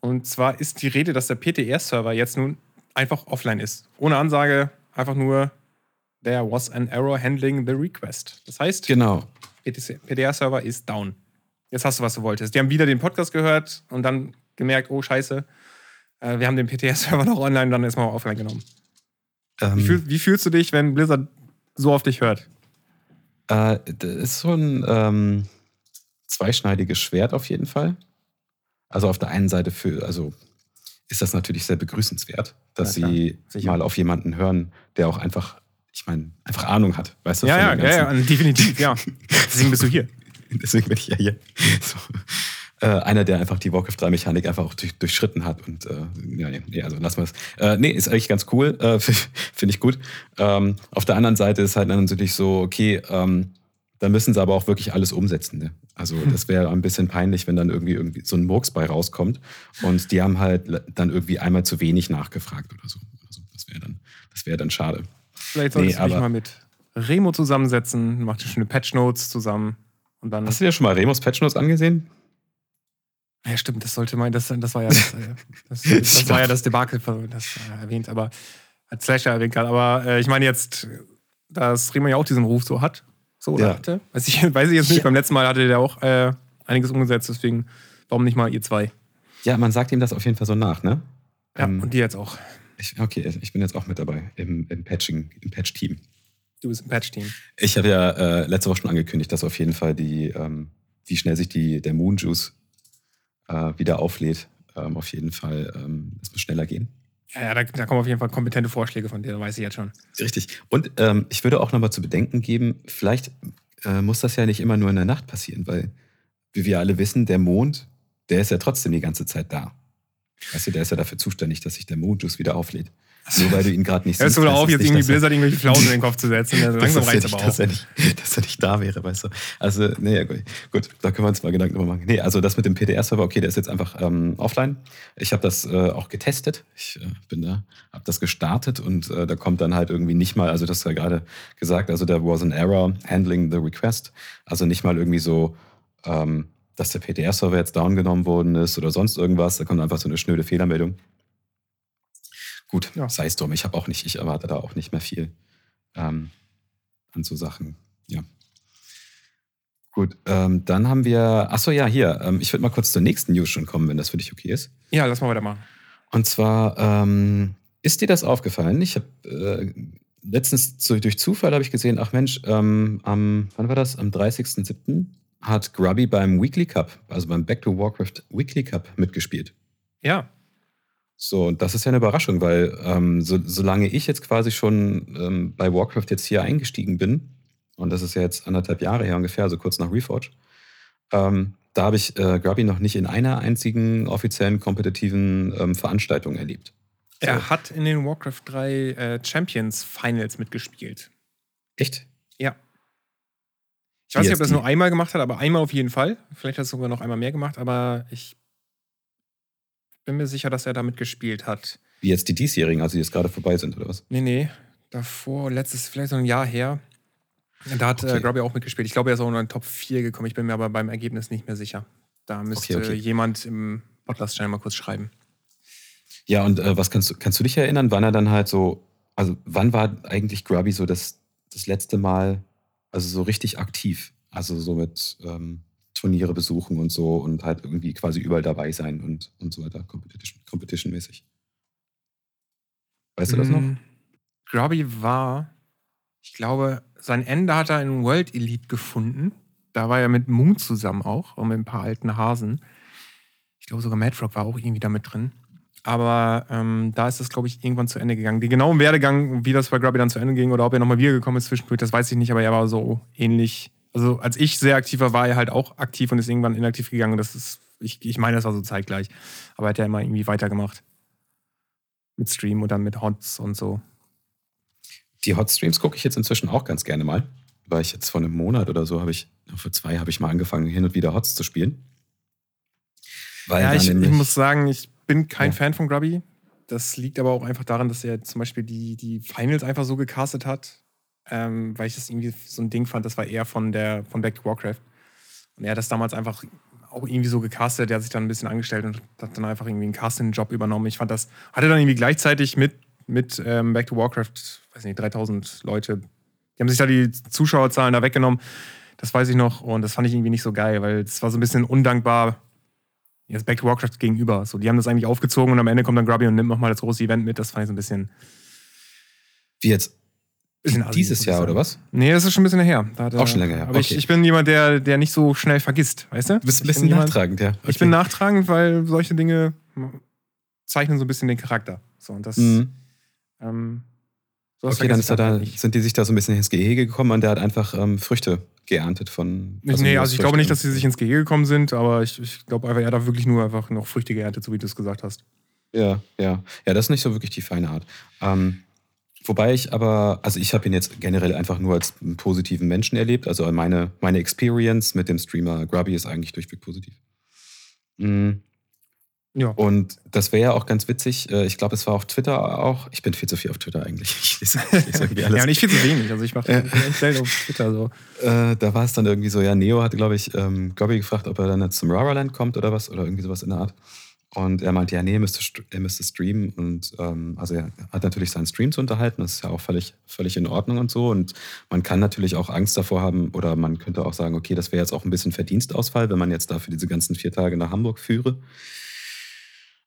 Und zwar ist die Rede, dass der PTR-Server jetzt nun einfach offline ist. Ohne Ansage, einfach nur there was an error handling the request. Das heißt, Genau. PTR-Server ist down. Jetzt hast du, was du wolltest. Die haben wieder den Podcast gehört und dann gemerkt, oh scheiße, äh, wir haben den PTR-Server noch online, dann ist mal offline genommen. Ähm, Wie, fühl, wie fühlst du dich, wenn Blizzard so auf dich hört? Äh, das ist so ein ähm, zweischneidiges Schwert auf jeden Fall. Also auf der einen Seite für, also ist das natürlich sehr begrüßenswert, dass Ja, sie Sicher. mal auf jemanden hören, der auch einfach, ich meine, einfach Ahnung hat, weißt du? Ja, ja, ja, ja, definitiv, ja. Deswegen bist du hier. Deswegen bin ich ja hier. So. Äh, einer, der einfach die Warcraft 3 Mechanik einfach auch durch, durchschritten hat. Und äh, ja, nee, nee, also lassen wir es. Äh, nee, ist eigentlich ganz cool. Äh, Finde ich gut. Ähm, auf der anderen Seite ist halt dann natürlich so, okay, ähm, da müssen sie aber auch wirklich alles umsetzen. Ne? Also das wäre ein bisschen peinlich, wenn dann irgendwie, irgendwie so ein Murks bei rauskommt und die haben halt dann irgendwie einmal zu wenig nachgefragt oder so. Also das wäre dann, das wäre dann schade. Vielleicht solltest Nee, du dich mal mit Remo zusammensetzen, macht ihr schöne Patch-Notes zusammen und dann. Hast du dir schon mal Remus Patch Notes angesehen? ja, stimmt, das sollte man, das, das war ja das, äh, das, das war ja das Debakel, das äh, erwähnt, aber als Slasher erwähnt gerade. Aber äh, ich meine jetzt, dass Remo ja auch diesen Ruf so hat. So, oder Ja. hatte. Weiß ich, weiß ich jetzt nicht. Ja. Beim letzten Mal hatte der auch äh, einiges umgesetzt, deswegen, warum nicht mal ihr zwei? Ja, man sagt ihm das auf jeden Fall so nach, ne? Ja, Ähm, und die jetzt auch. Ich, okay, ich bin jetzt auch mit dabei im, im Patching, im Patch-Team. Du bist im Patch-Team. Ich habe ja äh, letzte Woche schon angekündigt, dass auf jeden Fall die, ähm, wie schnell sich die, der Moon Juice äh, wieder auflädt. Ähm, auf jeden Fall, ähm, es muss schneller gehen. Ja, da, da kommen auf jeden Fall kompetente Vorschläge von dir, weiß ich jetzt schon. Richtig. Und ähm, ich würde auch nochmal zu bedenken geben, vielleicht äh, muss das ja nicht immer nur in der Nacht passieren, weil, wie wir alle wissen, der Mond, der ist ja trotzdem die ganze Zeit da. Weißt du, der ist ja dafür zuständig, dass sich der Moon Juice wieder auflädt. Nur weil du ihn gerade nicht Hörst siehst. du heißt auf, jetzt nicht, irgendwie dass Blizzard irgendwelche Flausen in den Kopf zu setzen? Also dass, langsam das ja aber dass, auch. er nicht, dass er nicht da wäre, weißt du. Also, nee, gut, gut, da können wir uns mal Gedanken drüber machen. Nee, also das mit dem PDR-Server, okay, der ist jetzt einfach ähm, offline. Ich habe das äh, auch getestet. Ich äh, bin da, habe das gestartet und äh, da kommt dann halt irgendwie nicht mal, also das ja gerade gesagt, also there was an error handling the request. Also nicht mal irgendwie so, ähm, dass der PTR-Server jetzt down genommen worden ist oder sonst irgendwas. Da kommt einfach so eine schnöde Fehlermeldung. Gut, ja. sei es drum. Ich habe auch nicht, ich erwarte da auch nicht mehr viel ähm, an so Sachen. Ja. Gut, ähm, dann haben wir, achso, ja, hier, ähm, ich würde mal kurz zur nächsten News schon kommen, wenn das für dich okay ist. Ja, lass mal weitermachen. Und zwar, ähm, ist dir das aufgefallen? Ich habe äh, letztens zu, durch Zufall habe ich gesehen, ach Mensch, ähm, am, wann war das? Am 30.07. hat Grubby beim Weekly Cup, also beim Back to Warcraft Weekly Cup mitgespielt. Ja. So, und das ist ja eine Überraschung, weil ähm, so, solange ich jetzt quasi schon ähm, bei Warcraft jetzt hier eingestiegen bin, und das ist ja jetzt anderthalb Jahre her ungefähr, also kurz nach Reforge, ähm, da habe ich äh, Grubby noch nicht in einer einzigen offiziellen kompetitiven ähm, Veranstaltung erlebt. So. Er hat in den Warcraft 3 äh, Champions Finals mitgespielt. Echt? Ja. Ich weiß nicht, ob er das nur einmal gemacht hat, aber einmal auf jeden Fall. Vielleicht hat er es sogar noch einmal mehr gemacht, aber ich bin mir sicher, dass er damit gespielt hat. Wie jetzt die diesjährigen, also die jetzt gerade vorbei sind, oder was? Nee, nee. Davor, letztes, vielleicht so ein Jahr her. Da hat äh, okay. äh, Grubby auch mitgespielt. Ich glaube, er ist auch nur in den Top 4 gekommen. Ich bin mir aber beim Ergebnis nicht mehr sicher. Da müsste okay, okay. jemand im Podcast-Channel mal kurz schreiben. Ja, und äh, was kannst du, kannst du dich erinnern, wann er dann halt so, also wann war eigentlich Grubby so das, das letzte Mal, also so richtig aktiv? Also so mit ähm, Turniere besuchen und so und halt irgendwie quasi überall dabei sein und, und so weiter, Competition-mäßig. Competition weißt du das noch? Mm, Grubby war, ich glaube, sein Ende hat er in World Elite gefunden. Da war er mit Moon zusammen auch und mit ein paar alten Hasen. Ich glaube, sogar Madfrog war auch irgendwie da mit drin. Aber ähm, da ist das, glaube ich, irgendwann zu Ende gegangen. Den genauen Werdegang, wie das bei Grubby dann zu Ende ging oder ob er nochmal wiedergekommen ist zwischendurch, das weiß ich nicht, aber er war so ähnlich. Also als ich sehr aktiv war, war er halt auch aktiv und ist irgendwann inaktiv gegangen. Das ist, ich, ich meine, das war so zeitgleich. Aber er hat ja immer irgendwie weitergemacht. Mit Stream und dann mit Hots und so. Die Hot-Streams gucke ich jetzt inzwischen auch ganz gerne mal. Weil ich jetzt vor einem Monat oder so habe ich, vor zwei habe ich mal angefangen, hin und wieder Hots zu spielen. Weil ja, ich, ich muss sagen, ich bin kein ja. Fan von Grubby. Das liegt aber auch einfach daran, dass er zum Beispiel die, die Finals einfach so gecastet hat. Ähm, weil ich das irgendwie so ein Ding fand, das war eher von der von Back to Warcraft. Und er hat das damals einfach auch irgendwie so gecastet, der hat sich dann ein bisschen angestellt und hat dann einfach irgendwie einen Casting-Job übernommen. Ich fand das, hatte dann irgendwie gleichzeitig mit, mit ähm, Back to Warcraft, weiß nicht, 3000 Leute, die haben sich da die Zuschauerzahlen da weggenommen. Das weiß ich noch und das fand ich irgendwie nicht so geil, weil es war so ein bisschen undankbar, jetzt Back to Warcraft gegenüber. So, die haben das eigentlich aufgezogen und am Ende kommt dann Grubby und nimmt nochmal das große Event mit. Das fand ich so ein bisschen. Wie jetzt? Dieses Jahr oder was? Nee, das ist schon ein bisschen her. Er, auch schon länger her. Aber okay. ich, ich bin jemand, der, der nicht so schnell vergisst, weißt du? Du bist ein bisschen nachtragend, ja. Okay. Ich bin nachtragend, weil solche Dinge zeichnen so ein bisschen den Charakter. So, und das. Mhm. Ähm, okay, dann da, sind die sich da so ein bisschen ins Gehege gekommen und der hat einfach ähm, Früchte geerntet von. Also nee, also ich glaube nicht, dass sie sich ins Gehege gekommen sind, aber ich, ich glaube einfach, er hat wirklich nur einfach noch Früchte geerntet, so wie du es gesagt hast. Ja, ja. Ja, das ist nicht so wirklich die feine Art. Ähm, wobei ich aber, also ich habe ihn jetzt generell einfach nur als einen positiven Menschen erlebt. Also meine, meine Experience mit dem Streamer Grubby ist eigentlich durchweg positiv. Mhm. Ja. Und das wäre ja auch ganz witzig. Äh, ich glaube, es war auf Twitter auch. Ich bin viel zu viel auf Twitter eigentlich. Ich lese, ich lese irgendwie alles. ja, nicht viel zu wenig. Also ich mache ja. selten auf Twitter so. Äh, da war es dann irgendwie so, ja, Neo hatte, glaube ich, ähm, Gobby gefragt, ob er dann jetzt zum Raraland kommt oder was, oder irgendwie sowas in der Art. Und er meinte, ja, nee, er müsste, er müsste streamen. Und ähm, also er hat natürlich seinen Stream zu unterhalten. Das ist ja auch völlig, völlig in Ordnung und so. Und man kann natürlich auch Angst davor haben, oder man könnte auch sagen, okay, das wäre jetzt auch ein bisschen Verdienstausfall, wenn man jetzt dafür diese ganzen vier Tage nach Hamburg führe.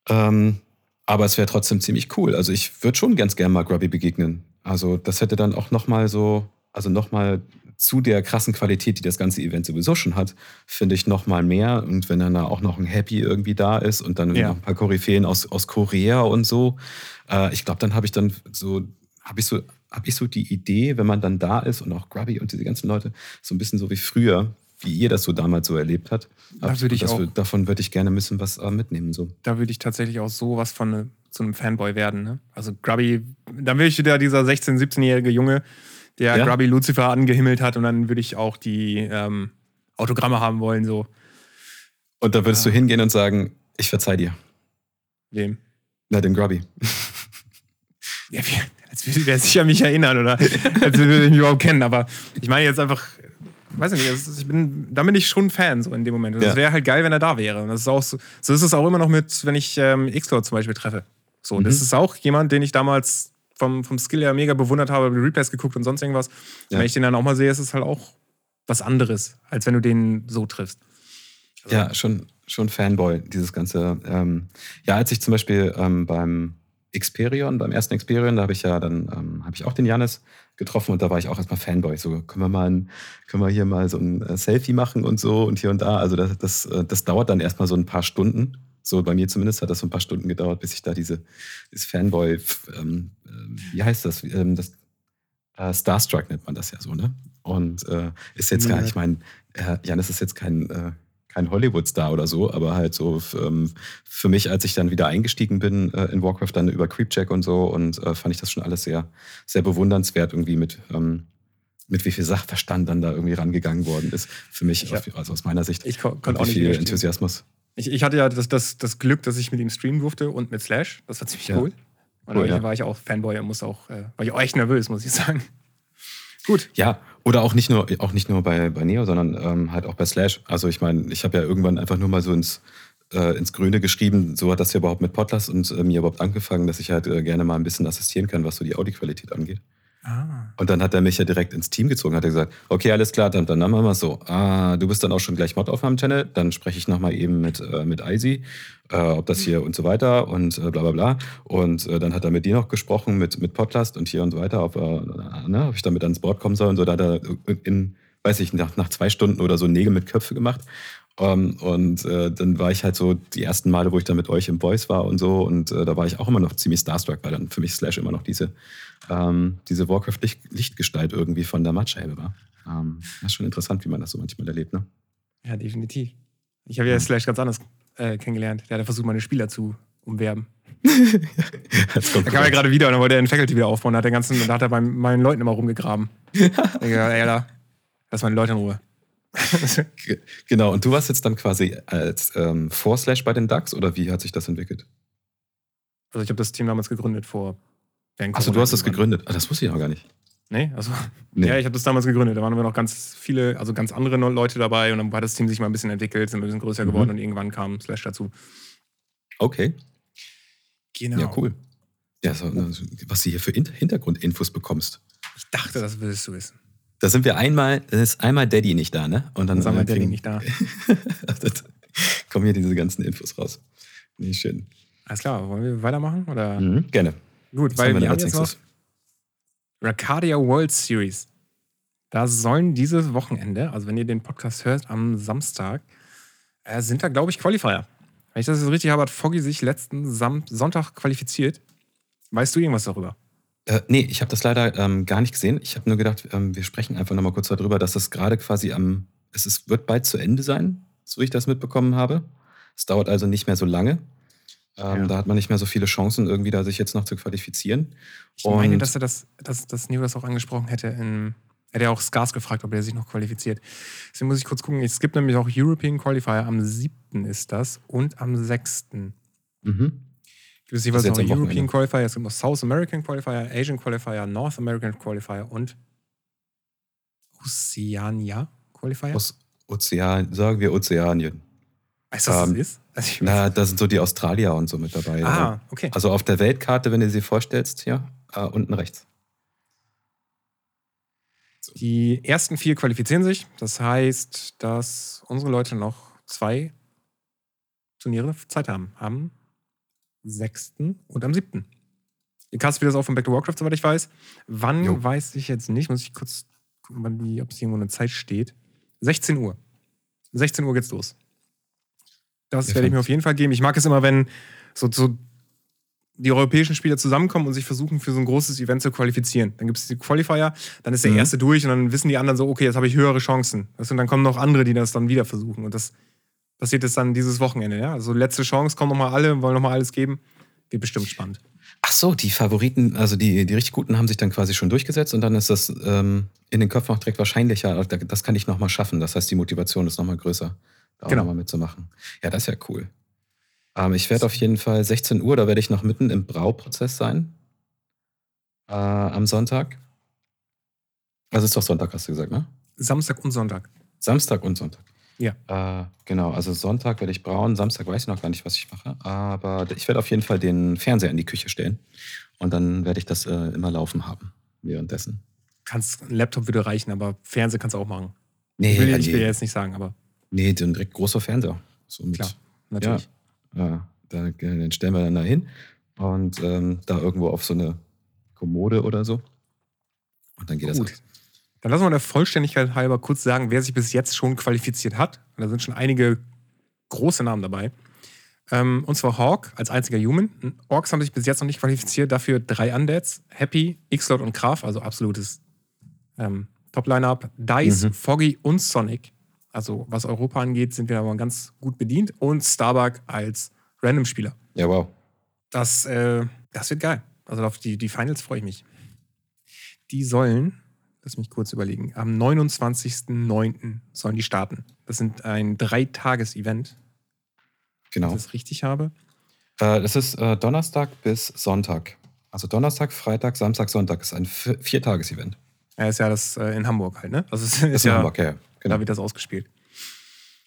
Ähm, aber es wäre trotzdem ziemlich cool. Also ich würde schon ganz gerne mal Grubby begegnen. Also das hätte dann auch nochmal so, also nochmal zu der krassen Qualität, die das ganze Event sowieso schon hat, finde ich nochmal mehr. Und wenn dann da auch noch ein Happy irgendwie da ist und dann ja. noch ein paar Koryphäen aus, aus Korea und so, äh, ich glaube, dann habe ich dann so, habe ich so, habe ich so die Idee, wenn man dann da ist und auch Grubby und diese ganzen Leute, so ein bisschen so wie früher, wie ihr das so damals so erlebt habt. Da würde ich auch, davon würde ich gerne ein bisschen was äh, mitnehmen. So. Da würde ich tatsächlich auch so was von ne, zu einem Fanboy werden. Ne? Also Grubby, dann will ich wieder dieser 16-, 17-jährige Junge, der ja? Grubby Lucifer angehimmelt hat und dann würde ich auch die ähm, Autogramme haben wollen. So. Und da würdest ja. du hingehen und sagen, ich verzeih dir. Wem? Na, dem Grubby. ja, als würde er sich an mich erinnern oder als würde er mich überhaupt kennen. Aber ich meine jetzt einfach weiß ich nicht, ich bin, da bin ich schon Fan so in dem Moment. Es Ja. wäre halt geil, wenn er da wäre. Und das ist auch so, so ist es auch immer noch mit, wenn ich ähm, X-Cloud zum Beispiel treffe. So, Mhm. das ist auch jemand, den ich damals vom, vom Skill her mega bewundert habe, die Replays geguckt und sonst irgendwas. Ja. Wenn ich den dann auch mal sehe, ist es halt auch was anderes, als wenn du den so triffst. Also, Ja, schon, schon Fanboy, dieses ganze. Ähm, ja, als ich zum Beispiel ähm, beim Xperion, beim ersten Xperion, da habe ich ja dann, ähm, habe ich auch den Janis getroffen und da war ich auch erstmal Fanboy. So, können wir mal ein, können wir hier mal so ein äh, Selfie machen und so und hier und da. Also das, das, äh, das dauert dann erstmal so ein paar Stunden. So bei mir zumindest hat das so ein paar Stunden gedauert, bis ich da diese, dieses Fanboy, ähm, äh, wie heißt das? Ähm, das äh, Starstruck nennt man das ja so, ne? Und äh, ist jetzt gar Ja. nicht, ich meine, äh, Janis ist jetzt kein, äh, kein Hollywood-Star oder so, aber halt so ähm, für mich, als ich dann wieder eingestiegen bin äh, in Warcraft, dann über Creepcheck und so, und äh, fand ich das schon alles sehr, sehr bewundernswert, irgendwie mit, ähm, mit wie viel Sachverstand dann da irgendwie rangegangen worden ist. Für mich, auf- also aus meiner Sicht, Ich ko und konnte auch wie viel. Enthusiasmus. Ich, ich hatte ja das, das, das Glück, dass ich mit ihm streamen durfte und mit Slash. Das war ziemlich Ja. cool. Und Cool, da ja. war ich auch Fanboy und musste auch, äh, war ich auch echt nervös, muss ich sagen. Gut. Ja, oder auch nicht nur, auch nicht nur bei, bei Neo, sondern ähm, halt auch bei Slash. Also ich meine, ich habe ja irgendwann einfach nur mal so ins, äh, ins Grüne geschrieben, so hat das ja überhaupt mit Podlast und äh, mir überhaupt angefangen, dass ich halt äh, gerne mal ein bisschen assistieren kann, was so die Audioqualität angeht. Ah. Und dann hat er mich ja direkt ins Team gezogen, hat er gesagt, okay, alles klar, dann, dann machen wir es so. Ah, du bist dann auch schon gleich Mod auf meinem Channel, dann spreche ich nochmal eben mit, äh, mit Icy, äh, ob das hier und so weiter und äh, bla bla bla. Und äh, dann hat er mit dir noch gesprochen, mit, mit Podcast und hier und so weiter, ob, äh, ne, ob ich damit ans Board kommen soll und so. Da hat er in, weiß ich, nach, nach zwei Stunden oder so Nägel mit Köpfe gemacht. Ähm, und äh, dann war ich halt so die ersten Male, wo ich dann mit euch im Voice war und so. Und äh, da war ich auch immer noch ziemlich starstruck, weil dann für mich Slash immer noch diese, ähm, diese Warcraft-Lichtgestalt irgendwie von der Mattscheibe war. Ähm, das ist schon interessant, wie man das so manchmal erlebt, ne? Ja, definitiv. Ich habe ja Slash ganz anders äh, kennengelernt. Der hat ja versucht, meine Spieler zu umwerben. Da kam er gerade wieder und dann wollte er den Faculty wieder aufbauen. Da hat, der ganzen, da hat er bei meinen Leuten immer rumgegraben. Gesagt, ey, da, lass meine Leute in Ruhe. Ge- Genau, und du warst jetzt dann quasi als ähm, Vor-Slash bei den Ducks oder wie hat sich das entwickelt? Also ich habe das Team damals gegründet vor. Achso, du hast das gegründet. Ah, das wusste ich noch gar nicht. Nee, also. Nee. Ja, ich habe das damals gegründet. Da waren wir noch ganz viele, also ganz andere Leute dabei und dann hat das Team sich mal ein bisschen entwickelt, sind ein bisschen größer Mhm. geworden und irgendwann kam Slash dazu. Okay, Genau. ja, cool. Ja, so, was du hier für In- Hintergrundinfos bekommst. Ich dachte, das würdest du wissen. Da sind wir einmal, da ist einmal Daddy nicht da, ne? Und dann wir äh, Daddy kriegen- nicht da. kommen hier diese ganzen Infos raus. Nee, schön. Alles klar, wollen wir weitermachen? Oder? Mhm, gerne. Gut, Was weil haben wir haben jetzt noch? Racadia World Series. Da sollen dieses Wochenende, also wenn ihr den Podcast hört, am Samstag, äh, sind da, glaube ich, Qualifier. Wenn ich das jetzt richtig habe, hat Foggy sich letzten Sam Sonntag qualifiziert. Weißt du irgendwas darüber? Äh, nee, ich habe das leider ähm, gar nicht gesehen. Ich habe nur gedacht, ähm, wir sprechen einfach nochmal kurz darüber, dass das gerade quasi am, es ist, wird bald zu Ende sein, so wie ich das mitbekommen habe. Es dauert also nicht mehr so lange. Ähm, Ja. Da hat man nicht mehr so viele Chancen, irgendwie da sich jetzt noch zu qualifizieren. Ich meine, Und- dass er das, dass, dass Neo das auch angesprochen hätte. In, hätte er auch Skars gefragt, ob er sich noch qualifiziert. Deswegen muss ich kurz gucken. Es gibt nämlich auch European Qualifier. Am 7. ist das und am 6. Mhm. Gibt es jeweils noch am European. Qualifier, es gibt noch South American Qualifier, Asian Qualifier, North American Qualifier und Oceania Qualifier. Aus Ozean, sagen wir Ozeanien. weißt du, was ähm, das ist? Also Na, da sind so die Australier und so mit dabei. ah, okay. Also auf der Weltkarte, wenn du sie vorstellst, hier, äh, unten rechts. Die ersten vier qualifizieren sich. Das heißt, dass unsere Leute noch zwei Turniere Zeit haben. Am 6. und am 7. Die Cast wird das auch von Back to Warcraft, soweit ich weiß. Wann Jo. weiß ich jetzt nicht. Muss ich kurz gucken, die, ob es irgendwo eine Zeit steht. 16 Uhr. 16 Uhr geht's los. Das Ja, werde ich mir auf jeden Fall geben. Ich mag es immer, wenn so, so die europäischen Spieler zusammenkommen und sich versuchen, für so ein großes Event zu qualifizieren. Dann gibt es die Qualifier, dann ist der Mhm. erste durch und dann wissen die anderen so, okay, jetzt habe ich höhere Chancen. Weißt du, Und dann kommen noch andere, die das dann wieder versuchen. Und das passiert jetzt dann dieses Wochenende. Ja? Also letzte Chance, kommen nochmal alle, wollen nochmal alles geben. Wird bestimmt spannend. Ach so, die Favoriten, also die, die richtig Guten haben sich dann quasi schon durchgesetzt und dann ist das ähm, in den Köpfen auch direkt wahrscheinlicher, da- das kann ich nochmal schaffen. Das heißt, die Motivation ist nochmal größer, da auch Genau. nochmal mitzumachen. Ja, das ist ja cool. Ähm, ich werde auf jeden Fall 16 Uhr, da werde ich noch mitten im Brauprozess sein. Äh, am Sonntag. Also ist doch Sonntag, hast du gesagt, ne? Samstag und Sonntag. Samstag und Sonntag. Ja. Äh, genau, also Sonntag werde ich brauen, Samstag weiß ich noch gar nicht, was ich mache. Aber ich werde auf jeden Fall den Fernseher in die Küche stellen. Und dann werde ich das äh, immer laufen haben währenddessen. Kannst, ein Laptop würde reichen, aber Fernseher kannst du auch machen. Nee, ich will, ja, ich will nee. jetzt nicht sagen, aber nee, dann direkt großer Fernseher. So mit, klar, natürlich. Ja, da, äh, den stellen wir dann da hin und ähm, da irgendwo auf so eine Kommode oder so. Und dann geht Gut. das. ab. Dann lassen wir der Vollständigkeit halber kurz sagen, wer sich bis jetzt schon qualifiziert hat. Und da sind schon einige große Namen dabei. Ähm, und zwar Hawk als einziger Human. Orks haben sich bis jetzt noch nicht qualifiziert, dafür drei Undeads. Happy, X-Lord und Graf, also absolutes ähm, Top-Line-Up. Dice, Mhm. Foggy und Sonic. Also was Europa angeht, sind wir aber ganz gut bedient. Und Starbuck als Random-Spieler. Ja, wow. Das, äh, das wird geil. Also auf die, die Finals freue ich mich. Die sollen, lass mich kurz überlegen, am 29.09. sollen die starten. Das sind ein Dreitages-Event, wenn Genau. ich das richtig habe. Äh, das ist äh, Donnerstag bis Sonntag. Also Donnerstag, Freitag, Samstag, Sonntag. Das ist ein Vi- Viertages-Event. Ja, ist ja das äh, in Hamburg halt, ne? Also ist, Das ist in ja, Hamburg, ja. Genau. da wird das ausgespielt.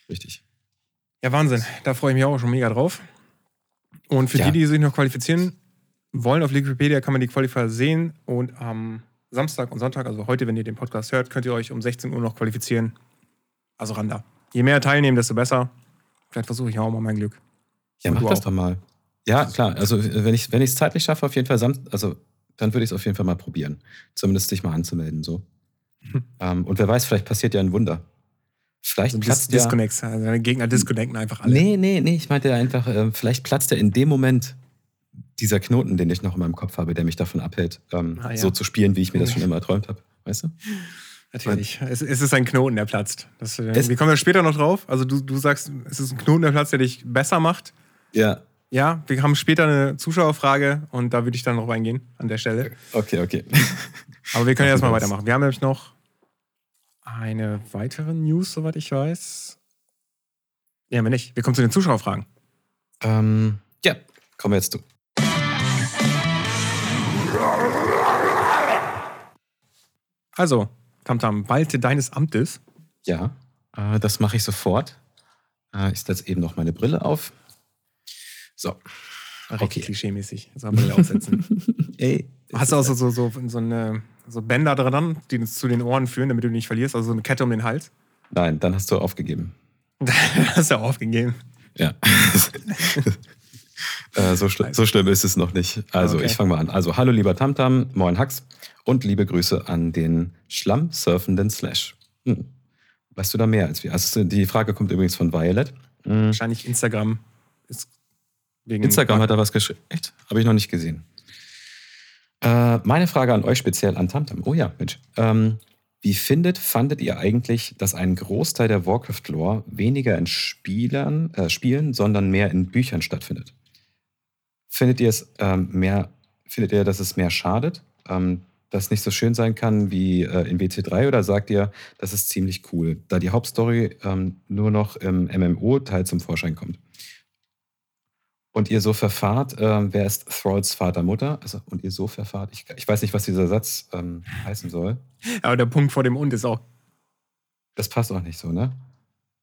Richtig. Ja, Wahnsinn. Da freue ich mich auch schon mega drauf. Und für Ja. die, die sich noch qualifizieren wollen, auf Wikipedia kann man die Qualifier sehen. Und am Samstag und Sonntag, also heute, wenn ihr den Podcast hört, könnt ihr euch um 16 Uhr noch qualifizieren. Also ran da. Je mehr teilnehmen, desto besser. Vielleicht versuche ich auch mal mein Glück. Ja, Und mach das auch. doch mal. Ja, klar. Also, äh, wenn ich es wenn ich's zeitlich schaffe, auf jeden Fall, Sam also, dann würde ich es auf jeden Fall mal probieren. Zumindest dich mal anzumelden. So. Hm. Ähm, und wer weiß, vielleicht passiert ja ein Wunder. Vielleicht Also Dis platzt ja. Disconnects. Also deine Gegner disconnecten einfach alle. Nee, nee, nee. Ich meinte einfach, ähm, vielleicht platzt ja in dem Moment dieser Knoten, den ich noch in meinem Kopf habe, der mich davon abhält, ähm, Ah, ja. so zu spielen, wie ich mir das schon immer erträumt habe. Weißt du? Natürlich. Es, es ist ein Knoten, der platzt. Das, äh, Es- wir kommen ja später noch drauf. Also du, du sagst, es ist ein Knoten, der platzt, der dich besser macht. Ja. Ja, wir haben später eine Zuschauerfrage und da würde ich dann noch reingehen an der Stelle. Okay, okay. Aber wir können Machen erstmal weitermachen. Wir haben nämlich noch eine weitere News, soweit ich weiß. Haben wir nicht. Wir kommen zu den Zuschauerfragen. ähm, ja, kommen wir jetzt zu. Also, Tamtam, walte deines Amtes. Ja, äh, das mache ich sofort. Äh, ich setze eben noch meine Brille auf. So. Richtig Okay. klischee-mäßig. Jetzt haben wir aufsetzen. Ey. Hast du auch so, so, so, so, eine, so Bänder dran, die uns zu den Ohren führen, damit du nicht verlierst? Also so eine Kette um den Hals? Nein, dann hast du aufgegeben. hast du aufgegeben. Ja. äh, so, schli so schlimm ist es noch nicht. Also, Okay. ich fange mal an. Also, hallo lieber Tamtam, moin Hax und liebe Grüße an den schlammsurfenden Slash. Hm. Weißt du da mehr als wir? Also, die Frage kommt übrigens von Violet. Hm. Wahrscheinlich Instagram ist wegen. Instagram hat da was geschrieben. Echt? Habe ich noch nicht gesehen. Äh, meine Frage an euch speziell an Tamtam. Oh ja, Mensch. Ähm, wie findet, fandet ihr eigentlich, dass ein Großteil der Warcraft-Lore weniger in Spielern, äh, Spielen, sondern mehr in Büchern stattfindet? Findet ihr es ähm, mehr, findet ihr, dass es mehr schadet, ähm, dass es nicht so schön sein kann wie äh, in WC3 oder sagt ihr, das ist ziemlich cool, da die Hauptstory ähm, nur noch im MMO-Teil zum Vorschein kommt? Und ihr so verfahrt, ähm, wer ist Thralls Vater, Mutter? Also, und ihr so verfahrt, ich, ich weiß nicht, was dieser Satz ähm, heißen soll. Aber der Punkt vor dem Und ist auch. Das passt auch nicht so, ne?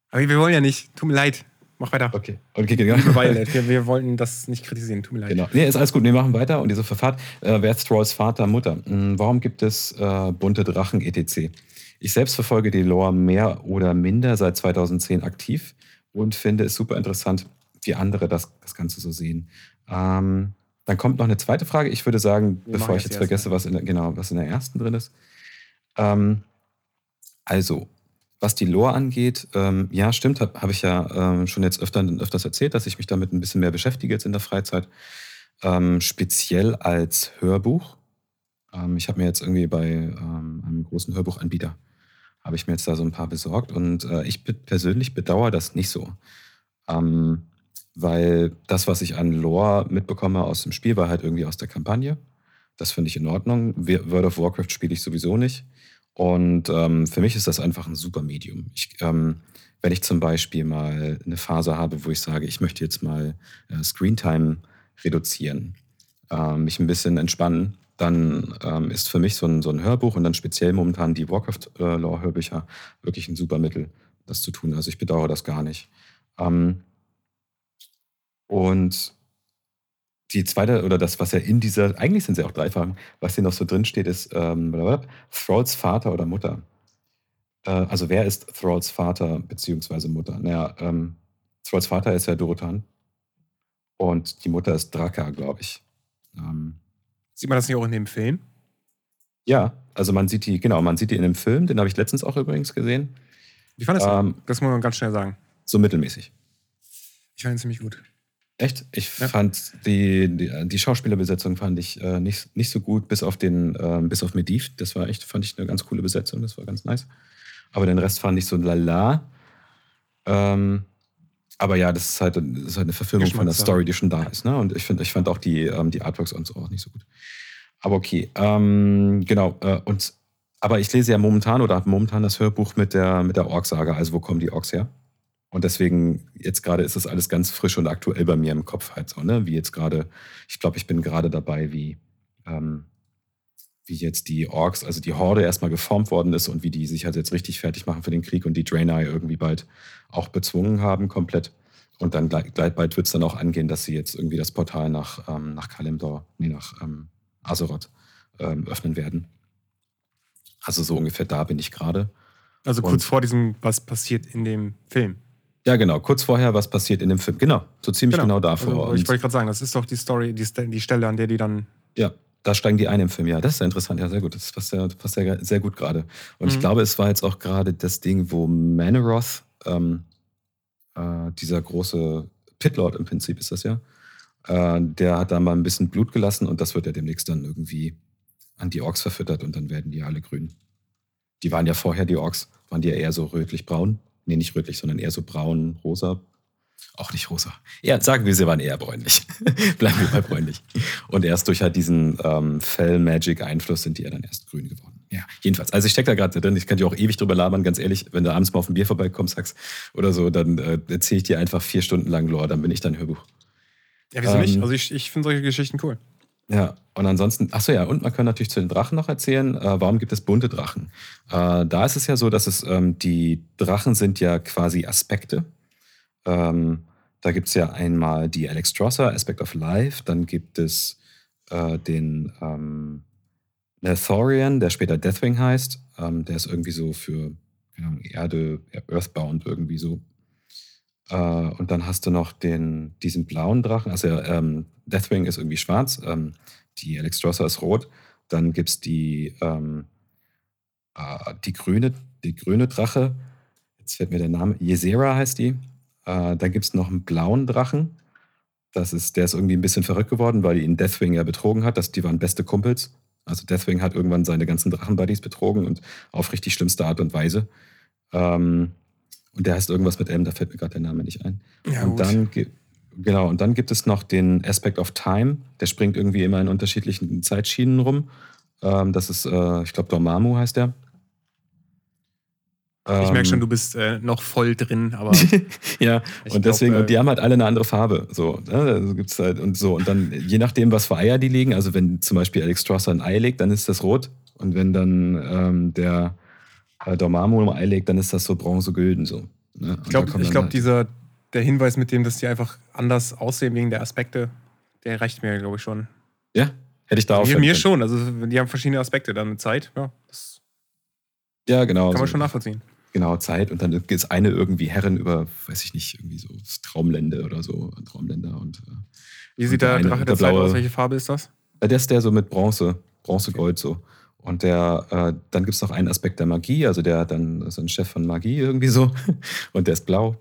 Aber wir wollen ja nicht. Tut mir leid. Mach weiter. Okay, okay genau. Violet, wir, wir wollten das nicht kritisieren. Tut mir leid. Genau. Nee, ist alles gut. Wir machen weiter. Und so verfahrt, äh, wer ist Thralls Vater, Mutter? Hm, warum gibt es äh, bunte Drachen etc.? Ich selbst verfolge die Lore mehr oder minder seit 2010 aktiv und finde es super interessant, wie andere das, das Ganze so sehen. Ähm, dann kommt noch eine zweite Frage. Ich würde sagen, Wir bevor ich jetzt vergesse, was in, der, genau, was in der ersten drin ist. Ähm, also, was die Lore angeht, ähm, ja, stimmt, habe hab ich ja ähm, schon jetzt öfter, öfters erzählt, dass ich mich damit ein bisschen mehr beschäftige jetzt in der Freizeit. Ähm, speziell als Hörbuch. Ähm, ich habe mir jetzt irgendwie bei ähm, einem großen Hörbuchanbieter, habe ich mir jetzt da so ein paar besorgt und äh, ich persönlich bedauere das nicht so. Ähm, weil das, was ich an Lore mitbekomme aus dem Spiel, war halt irgendwie aus der Kampagne. Das finde ich in Ordnung. World of Warcraft spiele ich sowieso nicht. Und ähm, für mich ist das einfach ein super Medium. Ich, ähm, wenn ich zum Beispiel mal eine Phase habe, wo ich sage, ich möchte jetzt mal äh, Screentime reduzieren, äh, mich ein bisschen entspannen, dann ähm, ist für mich so ein, so ein Hörbuch und dann speziell momentan die Warcraft-Lore-Hörbücher wirklich ein super Mittel, das zu tun. Also ich bedauere das gar nicht. Ähm, und die zweite, oder das, was ja in dieser, eigentlich sind sie auch drei Fragen, was hier noch so drin steht, ist ähm, Thralls Vater oder Mutter. Äh, also wer ist Thralls Vater bzw. Mutter? Naja, ähm, Thralls Vater ist ja Dorotan und die Mutter ist Draka, glaube ich. Ähm, Sieht man das nicht auch in dem Film? Ja, also man sieht die, genau, man sieht die in dem Film, den habe ich letztens auch übrigens gesehen. Wie fandest du? Ähm, das muss man ganz schnell sagen. So mittelmäßig. Ich fand ihn ziemlich gut. Echt? Ich ja. fand die, die, die, Schauspielerbesetzung fand ich äh, nicht, nicht so gut, bis auf den, äh, bis auf Mediv. Das war echt, fand ich eine ganz coole Besetzung, das war ganz nice. Aber den Rest fand ich so lala. Ähm, aber ja, das ist halt, das ist halt eine Verfilmung von der Story, die schon da ist. Ne? Und ich, find, ich fand auch die, ähm, die Artworks und so auch nicht so gut. Aber okay. Ähm, genau. Äh, und, aber ich lese ja momentan oder habe momentan das Hörbuch mit der, mit der Ork-Saga. Also, wo kommen die Orks her? Und deswegen, jetzt gerade ist das alles ganz frisch und aktuell bei mir im Kopf halt so, ne? Wie jetzt gerade, ich glaube, ich bin gerade dabei, wie, ähm, wie jetzt die Orks, also die Horde erstmal geformt worden ist und wie die sich halt jetzt richtig fertig machen für den Krieg und die Draenei irgendwie bald auch bezwungen haben, komplett. Und dann gleich, gleich bald wird es dann auch angehen, dass sie jetzt irgendwie das Portal nach, ähm, nach Kalimdor, nee, nach ähm, Azeroth ähm, öffnen werden. Also so ungefähr da bin ich gerade. Also kurz und, vor diesem, was passiert in dem Film. Ja, genau. Kurz vorher, was passiert in dem Film. Genau, so ziemlich genau, genau davor. Also, ich wollte gerade sagen, das ist doch die Story, die, die Stelle, an der die dann. Ja, da steigen die ein im Film. Ja, das ist ja interessant. Ja, sehr gut. Das passt ja, passt ja sehr gut gerade. Und mhm. ich glaube, es war jetzt auch gerade das Ding, wo Manoroth, ähm, äh, dieser große Pitlord im Prinzip ist das ja, äh, der hat da mal ein bisschen Blut gelassen und das wird ja demnächst dann irgendwie an die Orks verfüttert und dann werden die alle grün. Die waren ja vorher, die Orks, waren die ja eher so rötlich-braun Nee, nicht rötlich, sondern eher so braun, rosa. Auch nicht rosa. Ja, sagen wir, sie waren eher bräunlich. Bleiben wir bei bräunlich. Und erst durch halt diesen ähm, Fell-Magic-Einfluss sind die ja dann erst grün geworden. Ja, jedenfalls. Also ich stecke da gerade drin. Ich kann dir auch ewig drüber labern, ganz ehrlich. Wenn du abends mal auf ein Bier vorbeikommst, sagst oder so, dann äh, erzähle ich dir einfach vier Stunden lang Lore, dann bin ich dein Hörbuch. Ja, wieso ähm, nicht? Also ich, ich finde solche Geschichten cool. Ja, und ansonsten, achso ja, und man kann natürlich zu den Drachen noch erzählen, äh, warum gibt es bunte Drachen? Äh, da ist es ja so, dass es ähm, die Drachen sind ja quasi Aspekte. Ähm, da gibt es ja einmal die Alexstrasza, Aspect of Life, dann gibt es äh, den ähm, Nethorian, der später Deathwing heißt. Ähm, der ist irgendwie so für Ahnung, Erde, Earthbound irgendwie so. Äh, und dann hast du noch den, diesen blauen Drachen, also ähm, Deathwing ist irgendwie schwarz, ähm, die Alexstrasza ist rot. Dann gibt es die, ähm, äh, die, grüne, die grüne Drache. Jetzt fällt mir der Name. Ysera heißt die. Äh, dann gibt es noch einen blauen Drachen. Das ist, der ist irgendwie ein bisschen verrückt geworden, weil ihn Deathwing ja betrogen hat. Das, die waren beste Kumpels. Also Deathwing hat irgendwann seine ganzen Drachenbuddies betrogen und auf richtig schlimmste Art und Weise. Ähm, und der heißt irgendwas mit M, da fällt mir gerade der Name nicht ein. Ja, und gut. dann Genau, und dann gibt es noch den Aspect of Time. Der springt irgendwie immer in unterschiedlichen Zeitschienen rum. Ähm, das ist, äh, ich glaube, Dormammu heißt der. Ich merke schon, ähm, du bist äh, noch voll drin, aber. ja, und deswegen, glaub, äh, und die haben halt alle eine andere Farbe. So, ne? also gibt's halt, und so. Und dann, je nachdem, was für Eier die legen, also wenn zum Beispiel Alex Strasser ein Ei legt, dann ist das rot. Und wenn dann ähm, der äh, Dormammu ein Ei legt, dann ist das so bronze-gülden. So, ne? Ich glaube, glaub, halt dieser, der Hinweis mit dem, dass die einfach anders aussehen wegen der Aspekte, der reicht mir, glaube ich, schon. Ja, hätte ich da auch Mir, mir schon. Also, die haben verschiedene Aspekte dann mit Zeit. Ja, ja genau. Kann man schon nachvollziehen. Genau, Zeit. Und dann gibt es eine irgendwie Herren über, weiß ich nicht, irgendwie so Traumlände oder so, Traumländer. Und, äh, Wie sieht der, der Drache der, der Zeit aus? Welche Farbe ist das? Der ist der so mit Bronze, Bronzegold so. Und der, äh, dann gibt es noch einen Aspekt der Magie, also der dann ist ein Chef von Magie irgendwie so. Und der ist blau.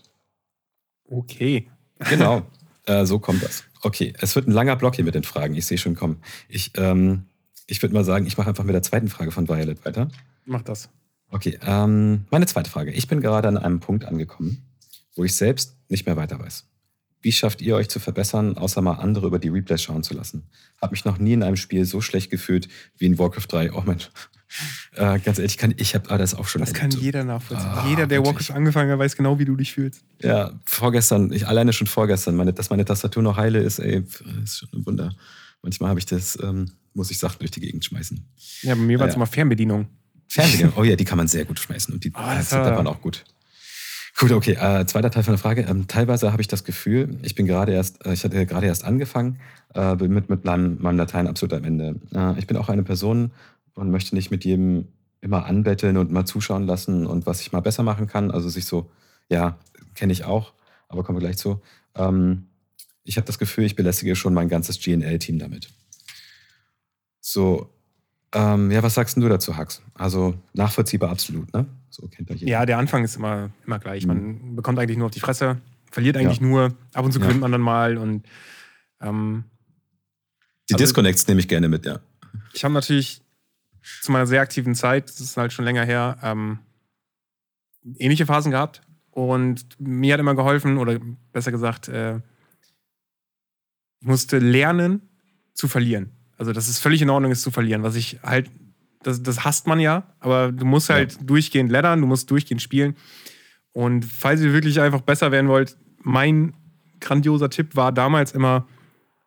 Okay. Genau, äh, so kommt das. Okay, es wird ein langer Block hier mit den Fragen. Ich sehe schon kommen. Ich, ähm, ich würde mal sagen, ich mache einfach mit der zweiten Frage von Violet weiter. Mach das. Okay, ähm, meine zweite Frage. Ich bin gerade an einem Punkt angekommen, wo ich selbst nicht mehr weiter weiß. Wie schafft ihr euch zu verbessern, außer mal andere über die Replays schauen zu lassen? Hab mich noch nie in einem Spiel so schlecht gefühlt wie in Warcraft 3. Oh Mensch. Äh, ganz ehrlich, kann, ich habe das auch schon Das erlebt. kann jeder nachvollziehen. Ah, jeder, der. Warcraft angefangen hat, weiß genau, wie du dich fühlst. Ja, vorgestern, ich alleine schon vorgestern, meine, dass meine Tastatur noch heile ist, ey, ist schon ein Wunder. Manchmal habe ich das ähm, muss ich Sachen durch die Gegend schmeißen. Ja, bei mir war es immer Fernbedienung. Fernbedienung, oh ja, die kann man sehr gut schmeißen und die Ah, das ah, war- waren auch gut. Gut, okay. Äh, zweiter Teil von der Frage. Ähm, teilweise habe ich das Gefühl, ich bin gerade erst, äh, ich hatte gerade erst angefangen, äh, bin mit, mit meinem, meinem Latein absolut am Ende. Äh, ich bin auch eine Person und möchte nicht mit jedem immer anbetteln und mal zuschauen lassen und was ich mal besser machen kann. Also sich so, ja, kenne ich auch, aber kommen wir gleich zu. Ähm, ich habe das Gefühl, ich belästige schon mein ganzes GNL-Team damit. So, ähm, ja, was sagst denn du dazu, Hax? Also nachvollziehbar absolut, ne? So kennt er jeder. Ja, der Anfang ist immer, immer gleich. Mhm. Man bekommt eigentlich nur auf die Fresse, verliert eigentlich nur, ab und zu Ja. gewinnt man dann mal und ähm, Die Also- Disconnects nehme ich gerne mit, ja. ich habe natürlich zu meiner sehr aktiven Zeit, das ist halt schon länger her, ähm, ähnliche Phasen gehabt. Und mir hat immer geholfen, oder besser gesagt, äh, ich musste lernen zu verlieren. Also, dass es völlig in Ordnung ist zu verlieren. Was ich halt, das, das hasst man ja, aber du musst Ja. halt durchgehend leddern, du musst durchgehend spielen. Und falls ihr wirklich einfach besser werden wollt, mein grandioser Tipp war damals immer,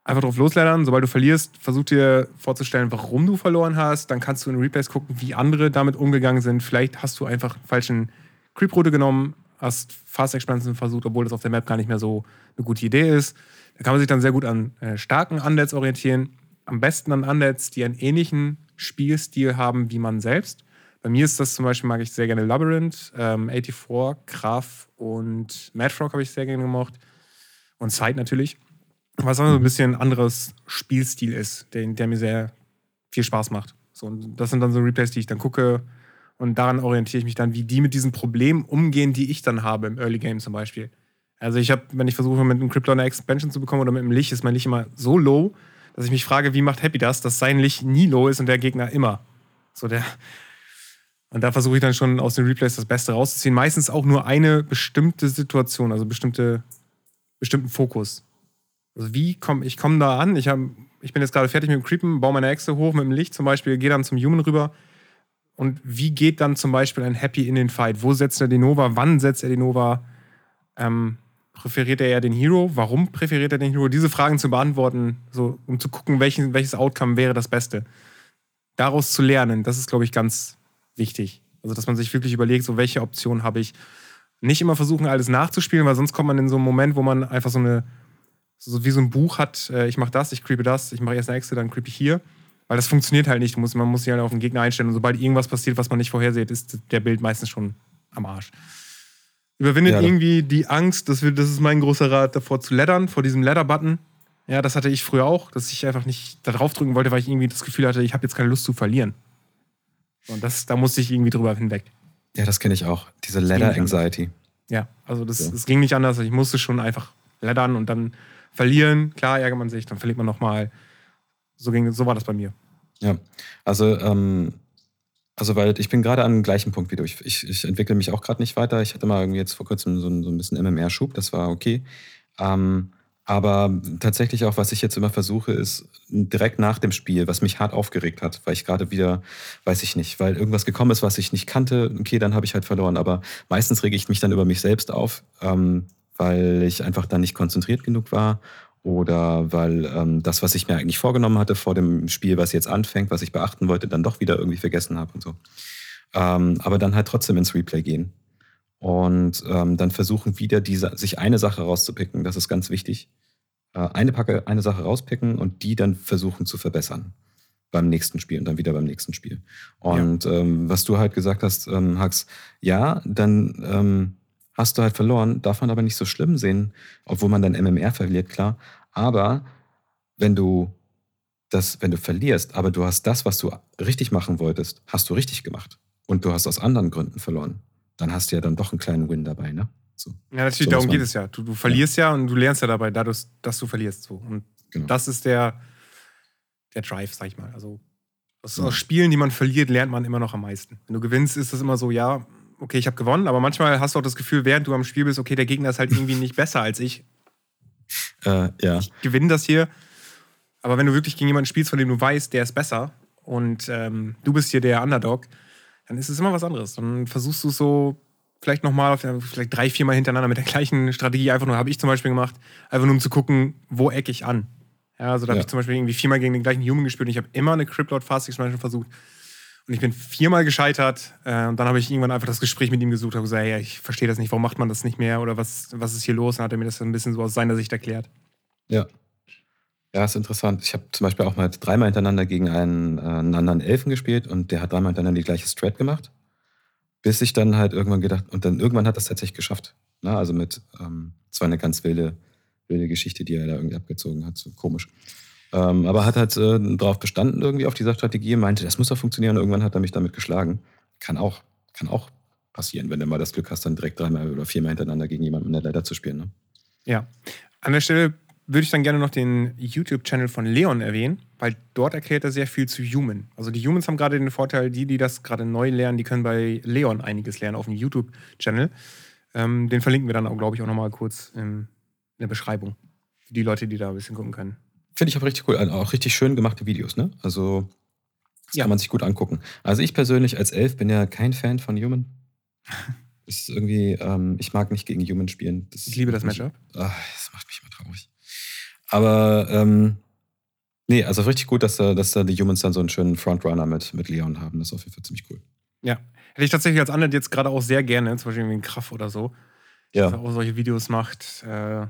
einfach drauf losleddern. Sobald du verlierst, versuch dir vorzustellen, warum du verloren hast. Dann kannst du in Replays gucken, wie andere damit umgegangen sind. Vielleicht hast du einfach einen falschen Creep-Route genommen, hast Fast Expansion versucht, obwohl das auf der Map gar nicht mehr so eine gute Idee ist. Da kann man sich dann sehr gut an äh, starken Undeads orientieren. Am besten an Undeads, die einen ähnlichen Spielstil haben wie man selbst. Bei mir ist das zum Beispiel, mag ich sehr gerne Labyrinth, ähm, 84, Graf und Madfrog habe ich sehr gerne gemocht. Und Sight natürlich. Was auch so ein bisschen anderes Spielstil ist, der, der mir sehr viel Spaß macht. So, und das sind dann so Replays, die ich dann gucke und daran orientiere ich mich dann, wie die mit diesen Problemen umgehen, die ich dann habe im Early Game zum Beispiel. Also ich habe, wenn ich versuche, mit einem Krypton eine Expansion zu bekommen oder mit einem Lich, ist mein Lich immer so low, dass ich mich frage, wie macht Happy das, dass sein Lich nie low ist und der Gegner immer. So der. Und da versuche ich dann schon aus den Replays das Beste rauszuziehen. Meistens auch nur eine bestimmte Situation, also bestimmte, bestimmten Fokus. Also wie komme ich komme da an? Ich, hab, ich bin jetzt gerade fertig mit dem Creepen, baue meine Echse hoch mit dem Licht zum Beispiel, gehe dann zum Human rüber. Und wie geht dann zum Beispiel ein Happy in den Fight? Wo setzt er den Nova? Wann setzt er den Nova? Ähm, präferiert er eher den Hero? Warum präferiert er den Hero? Diese Fragen zu beantworten, so, um zu gucken, welchen, welches Outcome wäre das Beste. Daraus zu lernen, das ist, glaube ich, ganz wichtig. Also, dass man sich wirklich überlegt, so welche Option habe ich. Nicht immer versuchen, alles nachzuspielen, weil sonst kommt man in so einen Moment, wo man einfach so eine, so wie so ein Buch hat, äh, ich mache das, ich creepe das, ich mache erst eine Echse, dann creepe ich hier. Weil das funktioniert halt nicht. Man muss sich halt auf den Gegner einstellen. Und sobald irgendwas passiert, was man nicht vorhersieht, ist der Bild meistens schon am Arsch. Überwindet Ja. irgendwie die Angst, das, wird, das ist mein großer Rat, davor zu leddern, vor diesem Ladder-Button. Ja, das hatte ich früher auch, dass ich einfach nicht da drauf drücken wollte, weil ich irgendwie das Gefühl hatte, ich habe jetzt keine Lust zu verlieren. Und das, da musste ich irgendwie drüber hinweg. Ja, das kenne ich auch. Diese Ladder. Anxiety. Ja, also das, So. das ging nicht anders. Ich musste schon einfach leddern und dann verlieren. Klar ärgert man sich, dann verliert man nochmal. So, ging, so war das bei mir. Ja, also, ähm, also weil ich bin gerade an dem gleichen Punkt wie du. Ich, ich, ich entwickle mich auch gerade nicht weiter. Ich hatte mal irgendwie jetzt vor kurzem so, ein- so ein bisschen MMR-Schub, das war okay. Ähm, aber tatsächlich auch, was ich jetzt immer versuche, ist direkt nach dem Spiel, was mich hart aufgeregt hat, weil ich gerade wieder, weiß ich nicht, weil irgendwas gekommen ist, was ich nicht kannte, okay, dann habe ich halt verloren. Aber meistens rege ich mich dann über mich selbst auf, ähm, weil ich einfach dann nicht konzentriert genug war oder weil ähm, das, was ich mir eigentlich vorgenommen hatte vor dem Spiel, was jetzt anfängt, was ich beachten wollte, dann doch wieder irgendwie vergessen habe und so. Ähm, aber dann halt trotzdem ins Replay gehen und ähm, dann versuchen wieder diese, sich eine Sache rauszupicken. Das ist ganz wichtig. Äh, eine Packe, eine Sache rauspicken und die dann versuchen zu verbessern beim nächsten Spiel und dann wieder beim nächsten Spiel. Und ähm, was du halt gesagt hast, ähm, Hax, ja, dann ähm, hast du halt verloren, darf man aber nicht so schlimm sehen, obwohl man dann MMR verliert, klar. Aber wenn du das, wenn du verlierst, aber du hast das, was du richtig machen wolltest, hast du richtig gemacht. Und du hast aus anderen Gründen verloren. Dann hast du ja dann doch einen kleinen Win dabei, ne? So, Ja, natürlich, So darum geht es ja. Du, du verlierst ja. und du lernst ja dabei, dadurch, dass du verlierst. So. Und genau. das ist der, der Drive, sag ich mal. Also aus, Ja. aus Spielen, die man verliert, lernt man immer noch am meisten. Wenn du gewinnst, ist das immer so, ja, okay, ich habe gewonnen, aber manchmal hast du auch das Gefühl, während du am Spiel bist, okay, der Gegner ist halt irgendwie nicht besser als ich. äh, ja. Ich gewinne das hier. Aber wenn du wirklich gegen jemanden spielst, von dem du weißt, der ist besser und ähm, du bist hier der Underdog, dann ist es immer was anderes. Dann versuchst du so vielleicht nochmal, vielleicht drei, viermal hintereinander mit der gleichen Strategie einfach nur, habe ich zum Beispiel gemacht, einfach nur um zu gucken, wo ecke ich an. Ja, also da Ja. habe ich zum Beispiel irgendwie viermal gegen den gleichen Human gespielt und ich habe immer eine Cryptlord Fast Expansion versucht. Und ich bin viermal gescheitert. Äh, und dann habe ich irgendwann einfach das Gespräch mit ihm gesucht und gesagt, ja, ich verstehe das nicht, warum macht man das nicht mehr oder was, was ist hier los? Und hat er mir das ein bisschen so aus seiner Sicht erklärt. Ja. Ja, ist interessant. Ich habe zum Beispiel auch mal dreimal hintereinander gegen einen, äh, einen anderen Elfen gespielt und der hat dreimal hintereinander die gleiche Strat gemacht. Bis ich dann halt irgendwann gedacht, und dann irgendwann hat das tatsächlich geschafft. Na, also mit, ähm, zwar eine ganz wilde, wilde Geschichte, die er da irgendwie abgezogen hat, so komisch. Ähm, aber hat halt äh, darauf bestanden, irgendwie auf dieser Strategie, meinte, das muss doch funktionieren. Irgendwann hat er mich damit geschlagen. Kann auch, kann auch passieren, wenn du mal das Glück hast, dann direkt dreimal oder viermal hintereinander gegen jemanden in der Leiter zu spielen. Ne? Ja. An der Stelle würde ich dann gerne noch den YouTube-Channel von Leon erwähnen, weil dort erklärt er sehr viel zu Human. Also die Humans haben gerade den Vorteil, die, die das gerade neu lernen, die können bei Leon einiges lernen auf dem YouTube-Channel. Ähm, den verlinken wir dann auch, glaube ich, auch nochmal kurz in der Beschreibung. Für die Leute, die da ein bisschen gucken können. Finde ich auch richtig cool. Also Auch richtig schön gemachte Videos, ne? Also, das Ja. kann man sich gut angucken. Also, ich persönlich als Elf bin ja kein Fan von Human. Das ist irgendwie, ähm, ich mag nicht gegen Human spielen. Das Ich liebe das Matchup. Ach, das macht mich immer traurig. Aber, ähm, nee, also richtig gut, dass da, dass da die Humans dann so einen schönen Frontrunner mit, mit Leon haben. Das ist auf jeden Fall ziemlich cool. Ja. Hätte ich tatsächlich als Anwalt jetzt gerade auch sehr gerne, zum Beispiel irgendwie ein Kraft oder so, dass er Ja, auch solche Videos macht. Äh,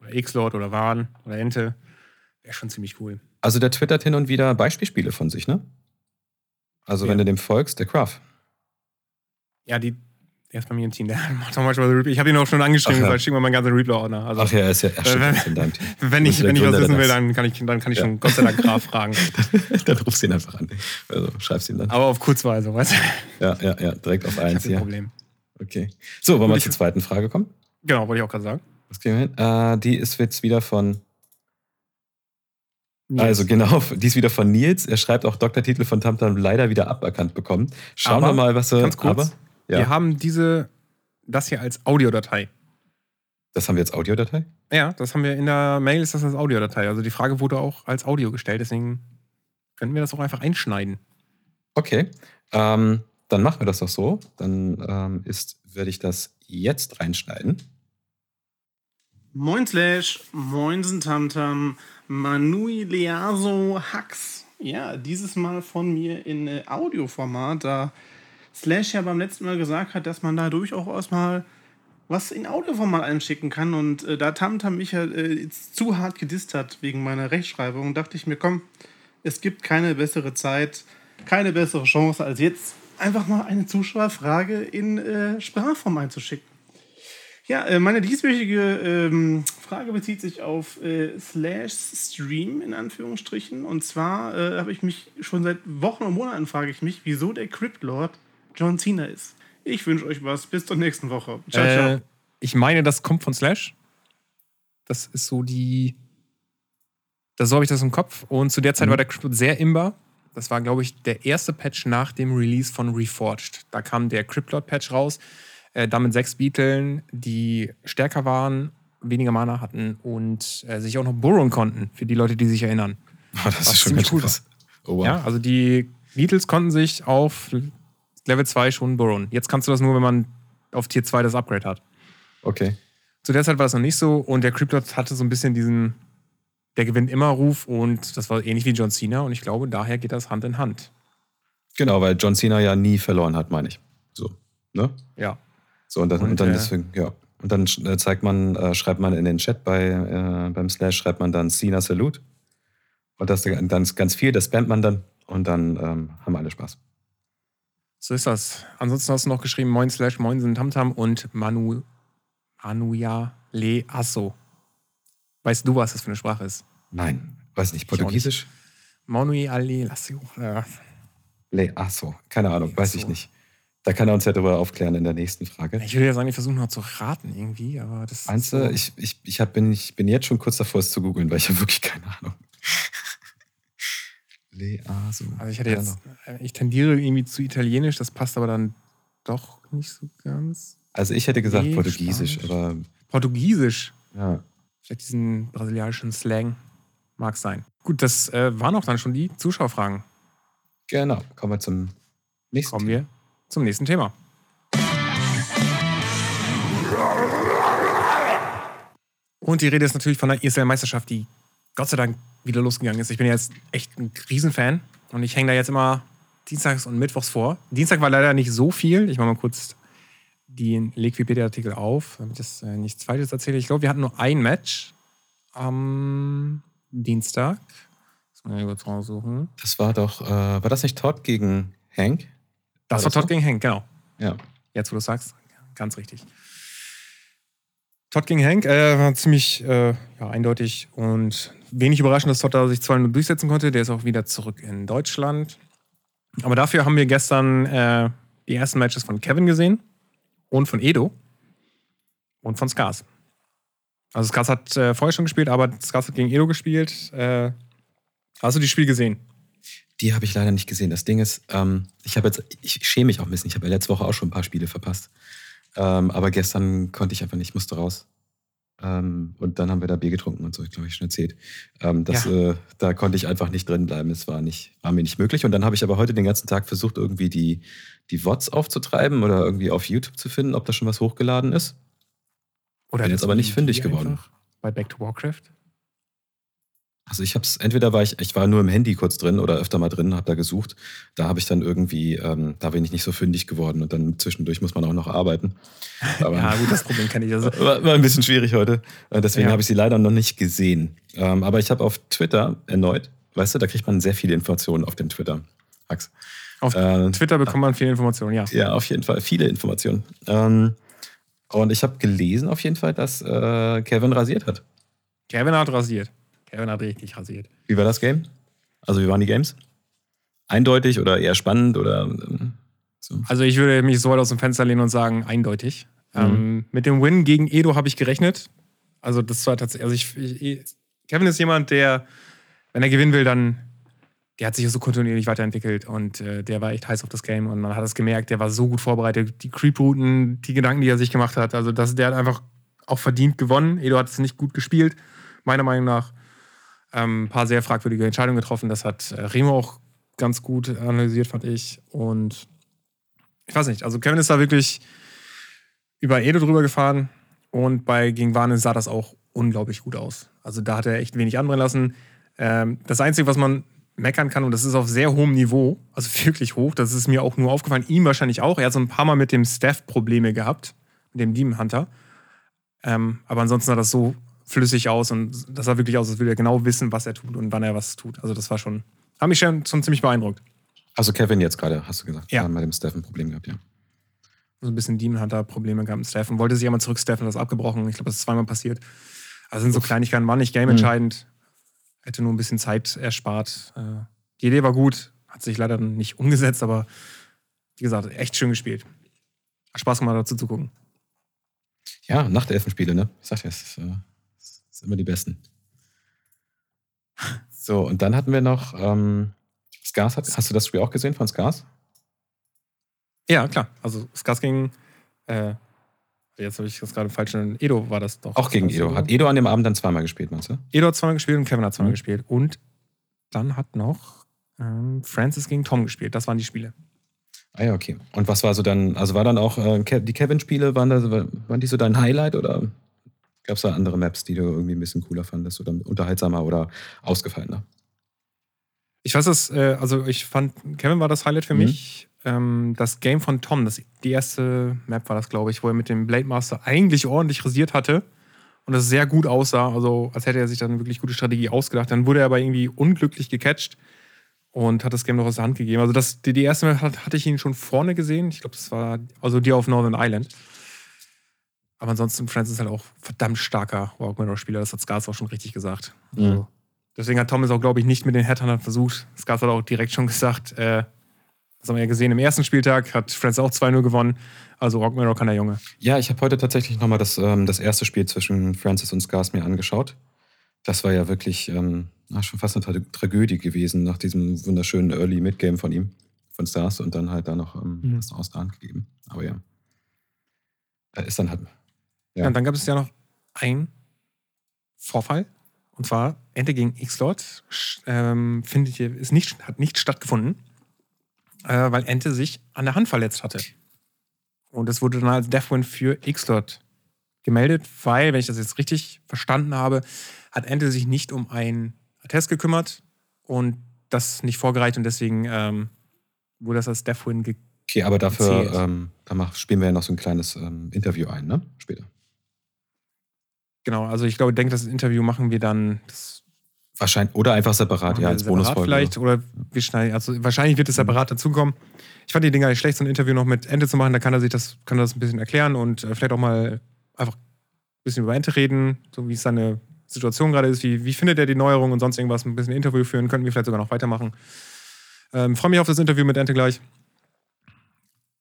oder X-Lord oder Wahn oder Ente. Wäre schon ziemlich cool. also der twittert hin und wieder Beispielspiele von sich, ne? Also, Ja. wenn du dem folgst, der Craft. Ja, die, der ist bei mir im Team. Der macht auch manchmal Replay. Ich habe ihn auch schon angeschrieben Ach und ja. gesagt, schick mir meinen ganzen Replay-Ordner. Also, Ach ja, er ist ja, er steht wenn- in deinem Team. wenn, ich, wenn ich was wissen will, dann kann ich, dann kann ich Ja. schon Gott sei Dank Graf fragen. dann rufst du ihn einfach an. Also schreibst ihn dann. Aber auf Kurzweise, weißt du? Ja, ja, ja, direkt auf eins kein hier. Problem. Okay. So, wollen wir zur zweiten Frage kommen? Genau, wollte ich auch gerade sagen. Was kriegen wir hin? Äh, die ist jetzt wieder von, also genau, die ist wieder von Nils. Er schreibt auch Doktortitel von Tamtam leider wieder aberkannt bekommen. Schauen Aber, wir mal, was er. ganz kurz, aber, ja, Wir haben diese, das hier als Audiodatei. das haben wir jetzt Audiodatei. Ja, das haben wir in der Mail, ist das als Audiodatei. Also die Frage wurde auch als Audio gestellt, deswegen könnten wir das auch einfach einschneiden. Okay. Ähm, dann machen wir das doch so. Dann ähm, ist, werde ich das jetzt reinschneiden. Moin Slash, Moinsen Tamtam, Manui Leaso Hux. Ja, dieses Mal von mir in äh, Audioformat, da Slash ja beim letzten Mal gesagt hat, dass man da durchaus mal was in Audioformat einschicken kann. Und äh, da Tamtam mich ja äh, jetzt zu hart gedisst hat wegen meiner Rechtschreibung, dachte ich mir, komm, es gibt keine bessere Zeit, keine bessere Chance als jetzt, einfach mal eine Zuschauerfrage in äh, Sprachform einzuschicken. Ja, äh, meine dieswöchige ähm, Frage bezieht sich auf äh, Slash Stream in Anführungsstrichen. Und zwar äh, habe ich mich schon seit Wochen und Monaten frage ich mich, wieso der Crypt Lord John Cena ist. Ich wünsche euch was. Bis zur nächsten Woche. Ciao, ciao. Äh, ich meine, das kommt von Slash. Das ist so die. Das, so habe ich das im Kopf. Und zu der Zeit Mhm. war der Cryptid sehr imbar. Das war, glaube ich, der erste Patch nach dem Release von Reforged. Da kam der Cryptlord-Patch raus. Äh, damit sechs Beetlen, die stärker waren, weniger Mana hatten und äh, sich auch noch burrowen konnten, für die Leute, die sich erinnern. Oh, das Was ziemlich cool krass. Oh, wow. Ja, also die Beatles konnten sich auf Level 2 schon burrowen. Jetzt kannst du das nur, wenn man auf Tier 2 das Upgrade hat. Okay. Zu der Zeit war das noch nicht so und der Cryptod hatte so ein bisschen diesen, der gewinnt immer Ruf und das war ähnlich wie John Cena und ich glaube, daher geht das Hand in Hand. Genau, weil John Cena ja nie verloren hat, meine ich. So. Ne? Ja. So, und dann, Und, und dann äh, deswegen, ja. Und dann äh, zeigt man, äh, schreibt man in den Chat bei, äh, beim Slash, schreibt man dann Cena Salute. Und das dann ganz viel, das spammt man dann und dann ähm, haben alle Spaß. So ist das. Ansonsten hast du noch geschrieben Moin Slash Moinsen Tamtam und Manu Manuja Le Asso. Weißt du, was das für eine Sprache ist? Nein, weiß nicht. Portugiesisch? Manui Ale Lasso. Le Asso, keine Ahnung, weiß ich nicht. Da kann er uns ja darüber aufklären in der nächsten Frage. Ich würde jetzt eigentlich versuchen, noch zu raten irgendwie, aber das Meinst ist du, so- ich, ich, ich, hab, bin, ich bin jetzt schon kurz davor, es zu googeln, weil ich habe wirklich keine Ahnung. Le Asso. Also ich hätte jetzt, äh, ich tendiere irgendwie zu Italienisch, das passt aber dann doch nicht so ganz. Also ich hätte gesagt Nee, Portugiesisch, Spanisch. aber Portugiesisch, ja. vielleicht diesen brasilianischen Slang, mag sein. Gut, das äh, waren auch dann schon die Zuschauerfragen. Genau. Kommen wir zum nächsten. Kommen wir zum nächsten Thema. Und die Rede ist natürlich von der ESL-Meisterschaft, die Gott sei Dank wieder losgegangen ist. Ich bin jetzt echt ein Riesenfan und ich hänge da jetzt immer dienstags und mittwochs vor. Dienstag war leider nicht so viel. Ich mache mal kurz den Liquipedia-Artikel auf, damit ich das äh, nichts Falsches erzähle. Ich glaube, wir hatten nur ein Match am Dienstag. Das muss ich kurz raussuchen. Das war doch, äh, war das nicht Todd gegen Hank? Das war, das Todd gegen Hank, genau. Ja. Jetzt, wo du sagst, ganz richtig. Todd gegen Hank äh, war ziemlich äh, ja, eindeutig und wenig überraschend, dass Todd da sich 2-0 durchsetzen konnte. Der ist auch wieder zurück in Deutschland. Aber dafür haben wir gestern äh, die ersten Matches von Kevin gesehen und von Edo und von Skars. Also Skars hat äh, vorher schon gespielt, aber Skars hat gegen Edo gespielt. Äh, hast du die Spiel gesehen? Die habe ich leider nicht gesehen. Das Ding ist, ähm, ich habe jetzt, ich schäme mich auch ein bisschen. Ich habe ja letzte Woche auch schon ein paar Spiele verpasst. Ähm, aber gestern konnte ich einfach nicht, musste raus. Ähm, und dann haben wir da Bier getrunken und so, ich glaube, ich schon erzählt. Ähm, das, Ja. äh, da konnte ich einfach nicht drin bleiben. Es war, nicht, war mir nicht möglich. Und dann habe ich aber heute den ganzen Tag versucht, irgendwie die, die VODs aufzutreiben oder irgendwie auf YouTube zu finden, ob da schon was hochgeladen ist. Oder Bin jetzt aber nicht fündig geworden. Bei Back to Warcraft? Also ich habe es, entweder war ich, ich war nur im Handy kurz drin oder öfter mal drin, habe da gesucht. Da habe ich dann irgendwie, ähm, da bin ich nicht so fündig geworden und dann zwischendurch muss man auch noch arbeiten. Aber Ja, gut, das Problem kenne ich. Also, war, war ein bisschen schwierig heute. Äh, Deswegen Ja. habe ich sie leider noch nicht gesehen. Ähm, aber ich habe auf Twitter erneut, weißt du, da kriegt man sehr viele Informationen auf dem Twitter. Max. auf Äh, Twitter bekommt man viele Informationen, ja. Ja, auf jeden Fall viele Informationen. Ähm, und ich habe gelesen auf jeden Fall, dass äh, Kevin rasiert hat. Kevin hat rasiert. Kevin hat richtig rasiert. Wie war das Game? Also wie waren die Games? Eindeutig oder eher spannend oder ähm, so? Also ich würde mich so weit aus dem Fenster lehnen und sagen, eindeutig. Ähm, mit dem Win gegen Edo habe ich gerechnet. Also das war tatsächlich, also ich, ich, Kevin ist jemand, der, wenn er gewinnen will, dann, der hat sich so kontinuierlich weiterentwickelt und äh, der war echt heiß auf das Game und man hat es gemerkt, der war so gut vorbereitet. Die Creep-Routen, die Gedanken, die er sich gemacht hat, also das, der hat einfach auch verdient gewonnen. Edo hat es nicht gut gespielt, meiner Meinung nach. Ähm, ein paar sehr fragwürdige Entscheidungen getroffen. Das hat äh, Remo auch ganz gut analysiert, fand ich. Und ich weiß nicht, also Kevin ist da wirklich über Edo drüber gefahren und bei gegen Warne sah das auch unglaublich gut aus. Also da hat er echt wenig anbrennen lassen. Ähm, das Einzige, was man meckern kann, und das ist auf sehr hohem Niveau, also wirklich hoch, das ist mir auch nur aufgefallen, ihm wahrscheinlich auch. Er hat so ein paar Mal mit dem Staff Probleme gehabt, mit dem Demon Hunter. Ähm, aber ansonsten sah das so flüssig aus und das sah wirklich aus, als würde er genau wissen, was er tut und wann er was tut. Also das war schon, hat mich schon, schon ziemlich beeindruckt. Also Kevin jetzt gerade, hast du gesagt. Ja. Wir haben mit dem Steph ein Problem gehabt, ja. so ein bisschen Demon Hunter Probleme gehabt mit Steffen. Wollte sich einmal zurücksteffen, das ist abgebrochen. Ich glaube, das ist zweimal passiert. Also sind so Kleinigkeiten, war nicht game entscheidend. Hätte nur ein bisschen Zeit erspart. Äh, Die Idee war gut, hat sich leider nicht umgesetzt, aber wie gesagt, echt schön gespielt. Hat Spaß gemacht, dazu zu gucken. Ja, Nachtelfenspiele, ne? Ich sag ja, es ist, äh, sind immer die besten. So, und dann hatten wir noch ähm, Scars. Hat, hast du das Spiel auch gesehen von Scars? Ja, klar. Also Skars gegen, äh, jetzt habe ich das gerade falsch, Edo war das doch. Auch gegen Edo. Hat Edo an dem Abend dann zweimal gespielt, meinst du? Edo hat zweimal gespielt und Kevin hat zweimal Mhm. gespielt. Und dann hat noch ähm, Francis gegen Tom gespielt. Das waren die Spiele. Ah ja, okay. Und was war so dann, also war dann auch, äh, die Kevin-Spiele, waren, da, waren die so dein Highlight oder gab es da andere Maps, die du irgendwie ein bisschen cooler fandest oder unterhaltsamer oder ausgefallener? Ich weiß das, äh, also ich fand, Kevin war das Highlight für Mhm. mich. Ähm, das Game von Tom, das, die erste Map war das, glaube ich, wo er mit dem Blade Master eigentlich ordentlich rasiert hatte und das sehr gut aussah, also als hätte er sich dann wirklich gute Strategie ausgedacht. Dann wurde er aber irgendwie unglücklich gecatcht und hat das Game noch aus der Hand gegeben. Also das, die, die erste Map hat, hatte ich ihn schon vorne gesehen. Ich glaube, das war also die auf Northern Island. Aber ansonsten, Francis ist halt auch verdammt starker Walkman-Spieler. Das hat Skars auch schon richtig gesagt. Mhm. Also, deswegen hat Thomas auch, glaube ich, nicht mit den Headhuntern versucht. Skars hat auch direkt schon gesagt, äh, das haben wir ja gesehen, im ersten Spieltag hat Francis auch 2-0 gewonnen. Also Rockman kann der Junge. Ja, ich habe heute tatsächlich nochmal das, ähm, das erste Spiel zwischen Francis und Scars mir angeschaut. Das war ja wirklich ähm, schon fast eine Tra Tragödie gewesen nach diesem wunderschönen Early Mid-Game von ihm, von Stars und dann halt da noch ähm, Mhm. was aus der Hand gegeben. Aber ja. Äh, ist dann halt. Ja. Ja. und dann gab es ja noch einen Vorfall. Und zwar Ente gegen X-Lord ähm, findet hier, ist nicht, hat nicht stattgefunden, äh, weil Ente sich an der Hand verletzt hatte. Und das wurde dann als Deathwin für X-Lord gemeldet, weil, wenn ich das jetzt richtig verstanden habe, hat Ente sich nicht um einen Attest gekümmert und das nicht vorgereicht und deswegen ähm, wurde das als Deathwin ge Okay, aber dafür ähm, da mach, spielen wir ja noch so ein kleines ähm, Interview ein, ne? Später. Genau, also ich glaube, ich denke, das Interview machen wir dann Wahrscheinlich, oder einfach separat, ja, als Bonusfolge. vielleicht oder wir schneiden, also wahrscheinlich wird es separat dazukommen. Ich fand die Dinger nicht schlecht, so ein Interview noch mit Ente zu machen, da kann er sich das, kann er das ein bisschen erklären und äh, vielleicht auch mal einfach ein bisschen über Ente reden, so wie es seine Situation gerade ist, wie, wie findet er die Neuerung und sonst irgendwas, ein bisschen Interview führen, könnten wir vielleicht sogar noch weitermachen. Ähm, Freue mich auf das Interview mit Ente gleich.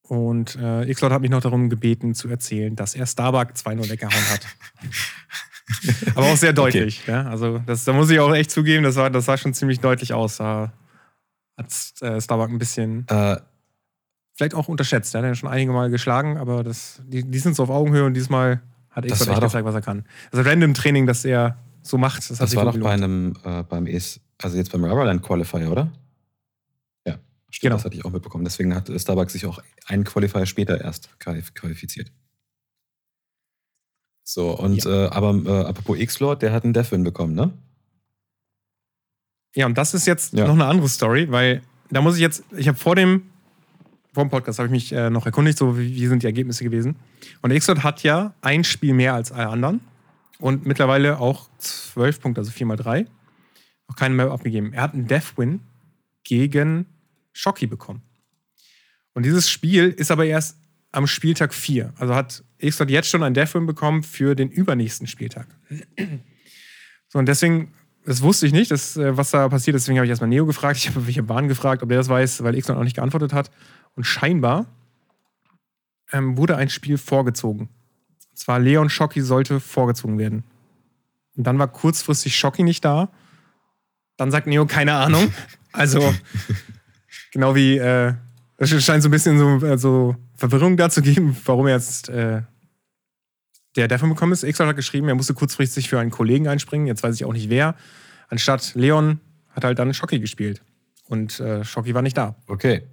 Und äh, Xlot hat mich noch darum gebeten zu erzählen, dass er Starbuck 2-0 weggehauen hat. Aber auch sehr deutlich. Ja? Also das, da muss ich auch echt zugeben, das, war, das sah schon ziemlich deutlich aus. Da hat äh, Starbuck ein bisschen, Äh, vielleicht auch unterschätzt. Der hat ja schon einige Mal geschlagen, aber das, die, die sind so auf Augenhöhe und diesmal hat war echt doch- gezeigt, was er kann. Also Random Training, das er so macht, das, hat das sich war doch bei einem, äh, beim ES, also jetzt beim Rubberland Qualifier, oder? Ja, stimmt, Genau. das hatte ich auch mitbekommen. Deswegen hat Starbucks sich auch einen Qualifier später erst qualif- qualifiziert. So, und äh, aber äh, apropos X-Lord, der hat einen Deathwin bekommen, ne? Ja, und das ist jetzt Ja. noch eine andere Story, weil da muss ich jetzt, ich habe vor dem, vor dem Podcast habe ich mich äh, noch erkundigt, so wie, wie sind die Ergebnisse gewesen. Und Xlot hat ja ein Spiel mehr als alle anderen und mittlerweile auch zwölf Punkte, also vier mal drei. Noch keine mehr abgegeben. Er hat einen Death-Win gegen Shocky bekommen. Und dieses Spiel ist aber erst am Spieltag 4. Also hat Xlot jetzt schon einen Death-Win bekommen für den übernächsten Spieltag. So, und deswegen, das wusste ich nicht, das, äh, was da passiert. Deswegen habe ich erstmal Neo gefragt. Ich habe welche Bahn gefragt, ob der das weiß, weil Xlot auch nicht geantwortet hat. Und scheinbar ähm, wurde ein Spiel vorgezogen. Und zwar Leon Schocki sollte vorgezogen werden. Und dann war kurzfristig Schocki nicht da. Dann sagt Neo, keine Ahnung. Also, genau wie, äh, es scheint so ein bisschen so, äh, so Verwirrung da zu geben, warum er jetzt äh, der davon bekommen ist. Xlot hat geschrieben, er musste kurzfristig für einen Kollegen einspringen. Jetzt weiß ich auch nicht wer. Anstatt Leon hat halt dann Schocki gespielt. Und äh, Schocki war nicht da. Okay.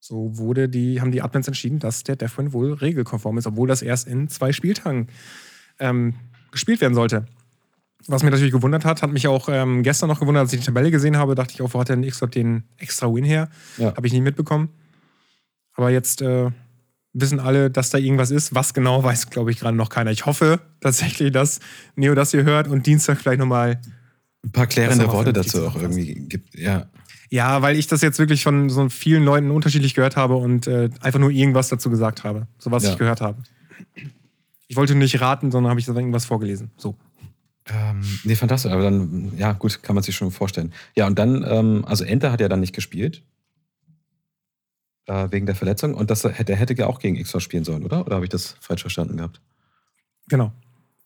So wurde die, haben die Admins entschieden, dass der Deathwin wohl regelkonform ist, obwohl das erst in zwei Spieltagen ähm, gespielt werden sollte. Was mich natürlich gewundert hat, hat mich auch ähm, gestern noch gewundert, als ich die Tabelle gesehen habe, dachte ich auch, wo hat denn Xlot den extra Win her? Ja. Habe ich nicht mitbekommen. Aber jetzt äh, wissen alle, dass da irgendwas ist. Was genau, weiß, glaube ich, gerade noch keiner. Ich hoffe tatsächlich, dass Neo das hier hört und Dienstag vielleicht nochmal Ein paar klärende Worte dazu auch irgendwie gibt. Ja. Ja, weil ich das jetzt wirklich von so vielen Leuten unterschiedlich gehört habe und äh, einfach nur irgendwas dazu gesagt habe. So was Ja. ich gehört habe. Ich wollte nicht raten, sondern habe ich so irgendwas vorgelesen. So. Ähm, nee, fantastisch. Aber dann, ja, gut, kann man sich schon vorstellen. Ja, und dann, ähm, also Enter hat ja dann nicht gespielt. Äh, wegen der Verletzung. Und das, der hätte ja auch gegen Xor spielen sollen, oder? Oder habe ich das falsch verstanden gehabt? Genau.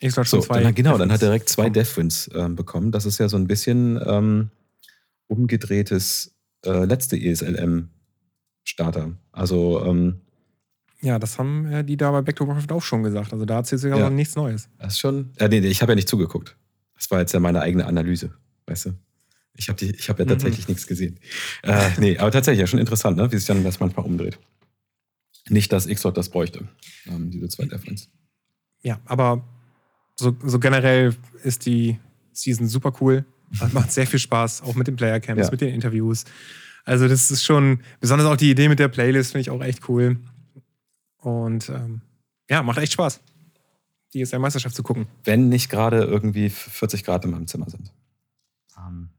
Schon So, zwei. dann, genau, dann hat er direkt zwei. Deathwins ähm, bekommen. Das ist ja so ein bisschen ähm, umgedrehtes äh, letzte ESLM-Starter. Also, ähm, Ja, das haben äh, die da bei Back to Warcraft auch schon gesagt. Also da erzählt sich Ja. aber nichts Neues. das ist schon. Äh, nee, nee, ich habe ja nicht zugeguckt. Das war jetzt ja meine eigene Analyse, weißt du? Ich habe hab ja Mhm. tatsächlich nichts gesehen. Äh, nee, aber tatsächlich, ja, schon interessant, ne? wie sich dann das manchmal umdreht. Nicht, dass Xrod das bräuchte, ähm, diese zwei Deathwins. Ja, aber so, so generell ist die Season super cool. Macht sehr viel Spaß, auch mit den Player Camps, Ja. mit den Interviews. Also, das ist schon, besonders auch die Idee mit der Playlist finde ich auch echt cool. Und ähm, ja, macht echt Spaß, die ESL-Meisterschaft zu gucken. Wenn nicht gerade irgendwie 40 Grad in meinem Zimmer sind. Ähm,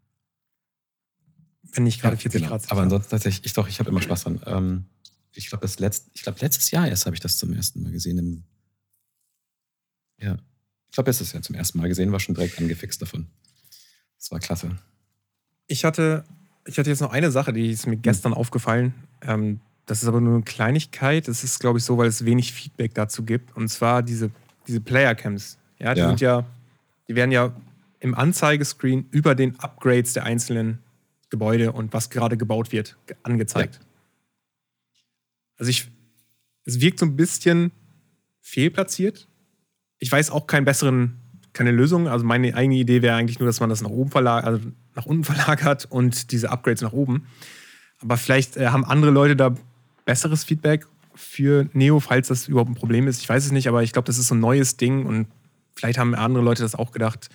Wenn nicht gerade Ja, 40 genau. Grad sind. Aber ansonsten tatsächlich, ich doch, ich habe immer Spaß dran. Ähm, ich glaube, das letzt, ich glaube, letztes Jahr erst habe ich das zum ersten Mal gesehen. Im, ja, ich glaube, letztes Jahr zum ersten Mal gesehen, war schon direkt angefixt davon. Das war klasse. Ich hatte, ich hatte jetzt noch eine Sache, die ist mir Hm. gestern aufgefallen. Ähm, das ist aber nur eine Kleinigkeit. Das ist, glaube ich, so, weil es wenig Feedback dazu gibt. Und zwar diese, diese Player-Camps. Ja, die Ja. sind ja, die werden ja im Anzeigescreen über den Upgrades der einzelnen Gebäude und was gerade gebaut wird, ge- angezeigt. Also ich, es wirkt so ein bisschen fehlplatziert. Ich weiß auch keinen besseren, keine Lösung. Also meine eigene Idee wäre eigentlich nur, dass man das nach oben verlagert, also nach unten verlagert und diese Upgrades nach oben. Aber vielleicht äh, haben andere Leute da besseres Feedback. für Neo, falls das überhaupt ein Problem ist. Ich weiß es nicht, aber ich glaube, das ist so ein neues Ding und vielleicht haben andere Leute das auch gedacht.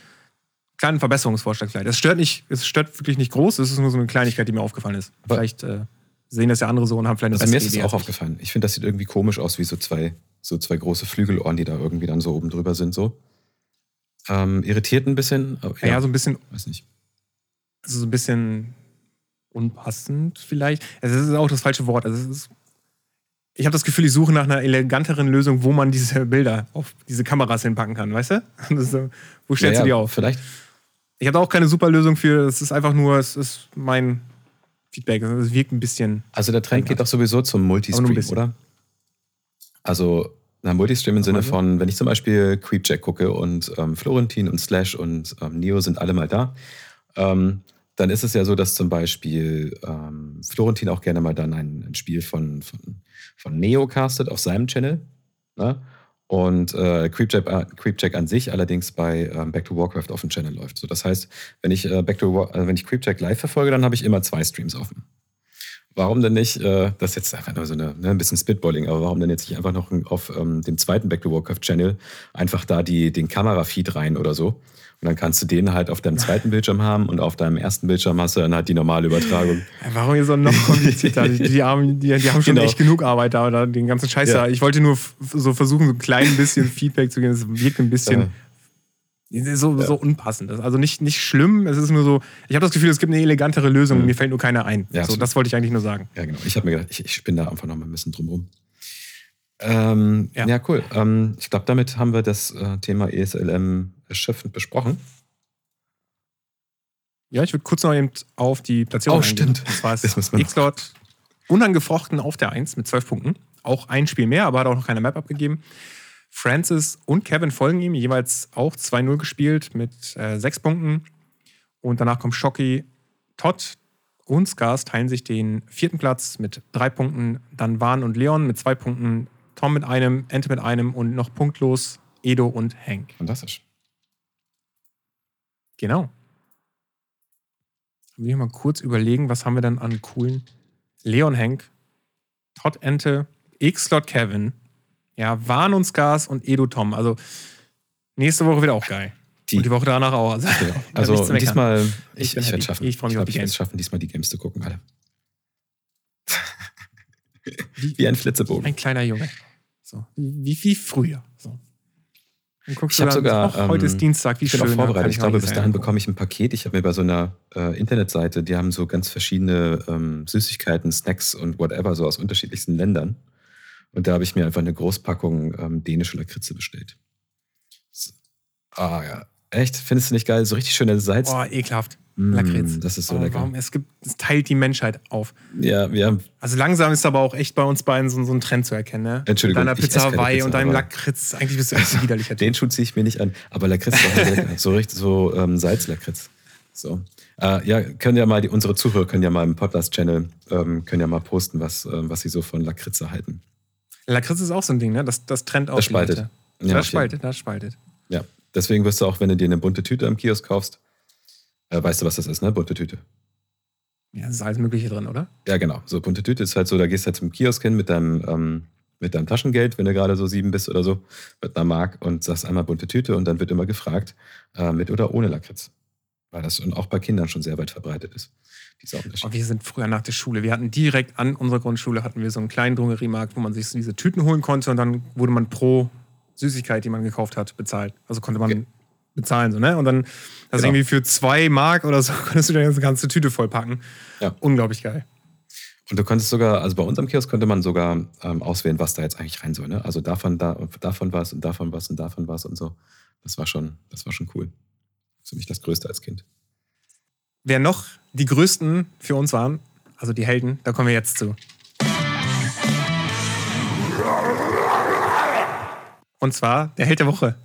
Kleinen Verbesserungsvorschlag vielleicht. Es stört nicht, es stört wirklich nicht groß, es ist nur so eine Kleinigkeit, die mir aufgefallen ist. Aber- vielleicht äh, sehen das ja andere so und haben vielleicht eine Also mir ist es auch aufgefallen. Ich finde, das sieht irgendwie komisch aus, wie so zwei, so zwei große Flügelohren, die da irgendwie dann so oben drüber sind. So. Ähm, irritiert ein bisschen. Aber, Ja, so ein bisschen, weiß nicht. also so ein bisschen unpassend vielleicht. Also es ist auch das falsche Wort. Also ist, ich habe das Gefühl, ich suche nach einer eleganteren Lösung, wo man diese Bilder auf diese Kameras hinpacken kann, weißt du? So, wo stellst ja, du die auf? Vielleicht. Ich habe auch keine super Lösung für. Es ist einfach nur, es ist mein Feedback. Es wirkt ein bisschen. Also der Trend geht doch sowieso zum Multistream, oder? Also na, Multistream im Sinne du? von, wenn ich zum Beispiel Creepjack gucke und ähm, Florentin und Slash und ähm, Neo sind alle mal da, ähm, dann ist es ja so, dass zum Beispiel ähm, Florentin auch gerne mal dann ein, ein Spiel von, von, von Neo castet auf seinem Channel. Ne? Und äh, Creepjack, äh, Creepjack an sich allerdings bei ähm, Back to Warcraft auf dem Channel läuft. So, das heißt, wenn ich, äh, Back to War, äh, wenn ich Creepjack live verfolge, dann habe ich immer zwei Streams offen. Warum denn nicht, äh, das ist jetzt einfach nur so eine, ne, ein bisschen Spitballing, aber warum denn jetzt nicht einfach noch auf ähm, dem zweiten Back to Warcraft Channel einfach da die, den Kamerafeed rein oder so? Und dann kannst du den halt auf deinem zweiten Bildschirm haben und auf deinem ersten Bildschirm hast du dann halt die normale Übertragung. Ja, Warum hier so noch komplizierter? die, die, haben, die, die haben schon Genau. echt genug Arbeit da oder den ganzen Scheiß Ja. da. Ich wollte nur so versuchen, so ein klein bisschen Feedback zu geben. Es wirkt ein bisschen. So, so unpassend. Das ist Also nicht, nicht schlimm, es ist nur so, ich habe das Gefühl, es gibt eine elegantere Lösung, Mhm. mir fällt nur keine ein. Ja, so, absolut. das wollte ich eigentlich nur sagen. Ja, genau. Ich habe mir gedacht, ich, ich spinne da einfach noch mal ein bisschen drum rum. Ähm, ja. Ja. cool. Ähm, ich glaube, damit haben wir das äh, Thema ESLM erschöpfend besprochen. Ja, ich würde kurz noch eben auf die Platzierung Oh, eingehen. stimmt. Das wir noch- X-Lord unangefochten auf der 1 mit 12 Punkten. Auch ein Spiel mehr, aber hat auch noch keine Map abgegeben. Francis und Kevin folgen ihm, jeweils auch 2-0 gespielt mit äh, 6 Punkten. Und danach kommt Shocky, Todd und Skars teilen sich den vierten Platz mit drei Punkten. Dann Van und Leon mit zwei Punkten, Tom mit einem, Ente mit einem und noch punktlos Edo und Hank. Fantastisch. Genau. Will ich mal kurz überlegen, was haben wir dann an coolen Leon Hank, Todd Ente, X-Slot Kevin, ja, Warn und Edo Tom. Also nächste Woche wird auch geil. Die- und die Woche danach auch. Also, Ja. Also diesmal, Ich ich, ich, bin werde schaffen. Ich freu mich glaub, auf die ich Games. es schaffen, diesmal die Games zu gucken, alle. Wie- Wie ein Flitzebogen. Ein kleiner Junge. So. Wie, wie früher. So. Ich hab du dann, sogar, ach, heute ähm, ist Dienstag, wie Ich bin schön. auch vorbereitet. Ich glaube, mal bis dahin bekomme ich ein Paket. Ich habe mir bei so einer äh, Internetseite, die haben so ganz verschiedene ähm, Süßigkeiten, Snacks und whatever, so aus unterschiedlichsten Ländern. Und da habe ich mir einfach eine Großpackung ähm, dänische Lakritze bestellt. Ah ja. Echt? Findest du nicht geil? So richtig schöne Salz. Boah, ekelhaft. Mm, Lakritz. Das ist so Aber lecker. Warum? Es, gibt, es teilt die Menschheit auf. Ja, wir haben Also langsam ist aber auch echt bei uns beiden so, so ein Trend zu erkennen. Ne? Entschuldigung, Mit deiner Pizza Hawaii Pizza, und deinem Lakritz. Eigentlich bist du echt ein widerlicher Den. Schuh ziehe ich mir nicht an. Aber Lakritz ist auch lecker. So richtig so ähm, Salzlakritz. So. Äh, ja, können ja mal, die, unsere Zuhörer können ja mal im Podcast-Channel, ähm, können ja mal posten, was, ähm, was sie so von Lakritze halten. Lakritz ist auch so ein Ding, ne? Das, das trennt auch Das spaltet. Ja, das spaltet, das spaltet. Ja, deswegen wirst du auch, wenn du dir eine bunte Tüte am Kiosk kaufst, äh, weißt du, was das ist, ne? Bunte Tüte. Ja, es ist alles Mögliche drin, oder? Ja, genau. So bunte Tüte ist halt so, da gehst du halt zum Kiosk hin mit deinem, ähm, mit deinem Taschengeld, wenn du gerade so sieben bist oder so, mit einer Mark und sagst einmal bunte Tüte und dann wird immer gefragt, äh, mit oder ohne Lakritz. Weil das und auch bei Kindern schon sehr weit verbreitet ist. Und wir sind früher nach der Schule. Wir hatten direkt an unserer Grundschule hatten wir so einen kleinen Drogeriemarkt, wo man sich so diese Tüten holen konnte und dann wurde man pro Süßigkeit, die man gekauft hat, bezahlt. Also konnte man Okay. bezahlen, so, ne? Und dann hast du Genau. irgendwie für zwei Mark oder so konntest du deine ganze Tüte vollpacken. Ja. Unglaublich geil. Und du konntest sogar, also bei uns am Kiosk konnte man sogar ähm, auswählen, was da jetzt eigentlich rein soll. Ne? Also davon, da, davon was und davon was und davon was und so. Das war schon, das war schon cool. Für mich das Größte als Kind. Wer noch die größten für uns waren, also die Helden, da kommen wir jetzt zu. Und zwar der Held der Woche.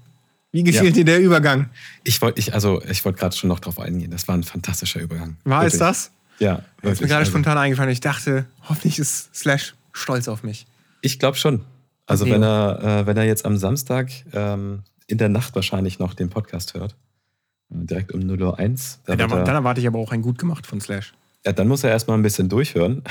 Wie gefiel Ja. dir der Übergang? Ich wollte, ich, also ich wollte gerade schon noch drauf eingehen. Das war ein fantastischer Übergang. War es das? Ja, Das ist mir gerade Also, spontan eingefallen. Ich dachte, hoffentlich ist Slash stolz auf mich. ich glaube schon. Also Okay. wenn er, äh, wenn er jetzt am Samstag ähm, in der Nacht wahrscheinlich noch den Podcast hört, äh, direkt um 0.01 Uhr, da dann, dann erwarte ich aber auch ein gut gemacht von Slash. Ja, dann muss er erstmal ein bisschen durchhören.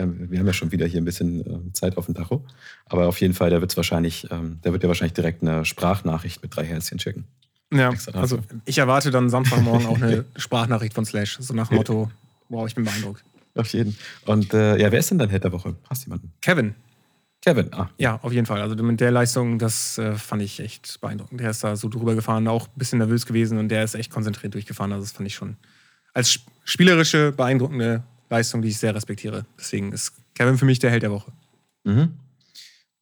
Wir haben, wir haben ja schon wieder hier ein bisschen äh, Zeit auf dem Tacho. Aber auf jeden Fall, der wird's wahrscheinlich, ähm, der wird dir wahrscheinlich direkt eine Sprachnachricht mit drei Herzchen schicken. Ja, also ich erwarte dann Samstagmorgen auch eine Sprachnachricht von Slash, so nach dem Motto, wow, ich bin beeindruckt. Auf jeden. Und äh, ja, wer ist denn dein Held der Woche? Hast du jemanden? Kevin, Kevin. Ah, ja, auf jeden Fall. Also mit der Leistung, das äh, fand ich echt beeindruckend. Der ist da so drüber gefahren, auch ein bisschen nervös gewesen und der ist echt konzentriert durchgefahren. Also das fand ich schon als sp- spielerische, beeindruckende Leistung, die ich sehr respektiere. Deswegen ist Kevin für mich der Held der Woche. Mhm.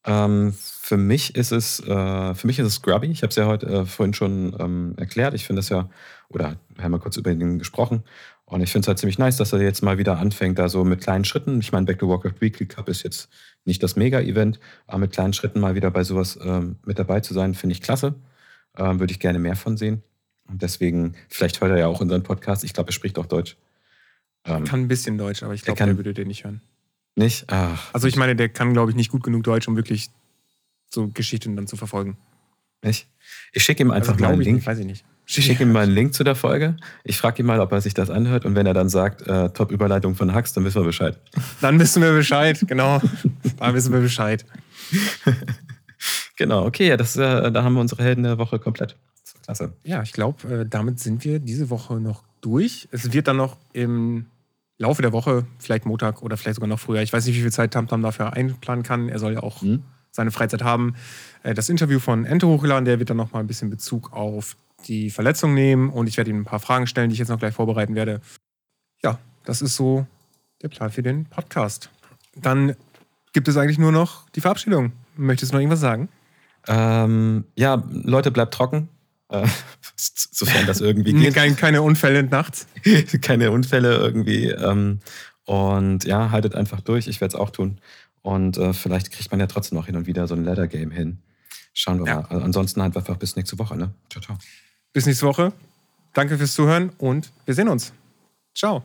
Ähm, für mich ist es, äh, für mich ist es Scrubby. Ich habe es ja heute äh, vorhin schon ähm, erklärt. Ich finde das ja, oder wir haben ja kurz über ihn gesprochen. Und ich finde es halt ziemlich nice, dass er jetzt mal wieder anfängt, da so mit kleinen Schritten. Ich meine, Back to Warcraft Weekly Cup ist jetzt nicht das Mega-Event, aber mit kleinen Schritten mal wieder bei sowas ähm, mit dabei zu sein, finde ich klasse. Ähm, Würde ich gerne mehr von sehen. Und deswegen, vielleicht hört er ja auch unseren Podcast. Ich glaube, er spricht auch Deutsch. Ähm, Kann ein bisschen Deutsch, aber ich Der glaube, kann- der würde den nicht hören. nicht? Ach, Also ich meine, der kann, glaube ich, nicht gut genug Deutsch, um wirklich so Geschichten dann zu verfolgen. nicht? Ich schicke ihm einfach also, mal einen Link. nicht, weiß ich nicht. Ich schicke ihm mal einen Link zu der Folge. Ich frage ihn mal, ob er sich das anhört. Und wenn er dann sagt, äh, Top-Überleitung von Hux, dann wissen wir Bescheid. Dann wissen wir Bescheid, genau. Dann wissen wir Bescheid. Genau, okay, ja, das, äh, da haben wir unsere Helden der Woche komplett. Klasse. Ja, ich glaube, äh, damit sind wir diese Woche noch durch. Es wird dann noch im Laufe der Woche, vielleicht Montag oder vielleicht sogar noch früher, ich weiß nicht, wie viel Zeit Tamtam dafür einplanen kann. Er soll ja auch Hm? seine Freizeit haben. Äh, Das Interview von Ente hochgeladen, der wird dann noch mal ein bisschen Bezug auf die Verletzung nehmen und ich werde ihm ein paar Fragen stellen, die ich jetzt noch gleich vorbereiten werde. Ja, das ist so der Plan für den Podcast. Dann gibt es eigentlich nur noch die Verabschiedung. Möchtest du noch irgendwas sagen? Ähm, ja, Leute, bleibt trocken. Äh, sofern das irgendwie geht. Keine, keine Unfälle nachts. Keine Unfälle irgendwie. Ähm, und ja, haltet einfach durch. Ich werde es auch tun. Und äh, vielleicht kriegt man ja trotzdem noch hin und wieder so ein Ladder-Game hin. Schauen wir Ja. mal. Also ansonsten halt einfach bis nächste Woche. Ne? Ciao, ciao. Bis nächste Woche. Danke fürs Zuhören und wir sehen uns. Ciao.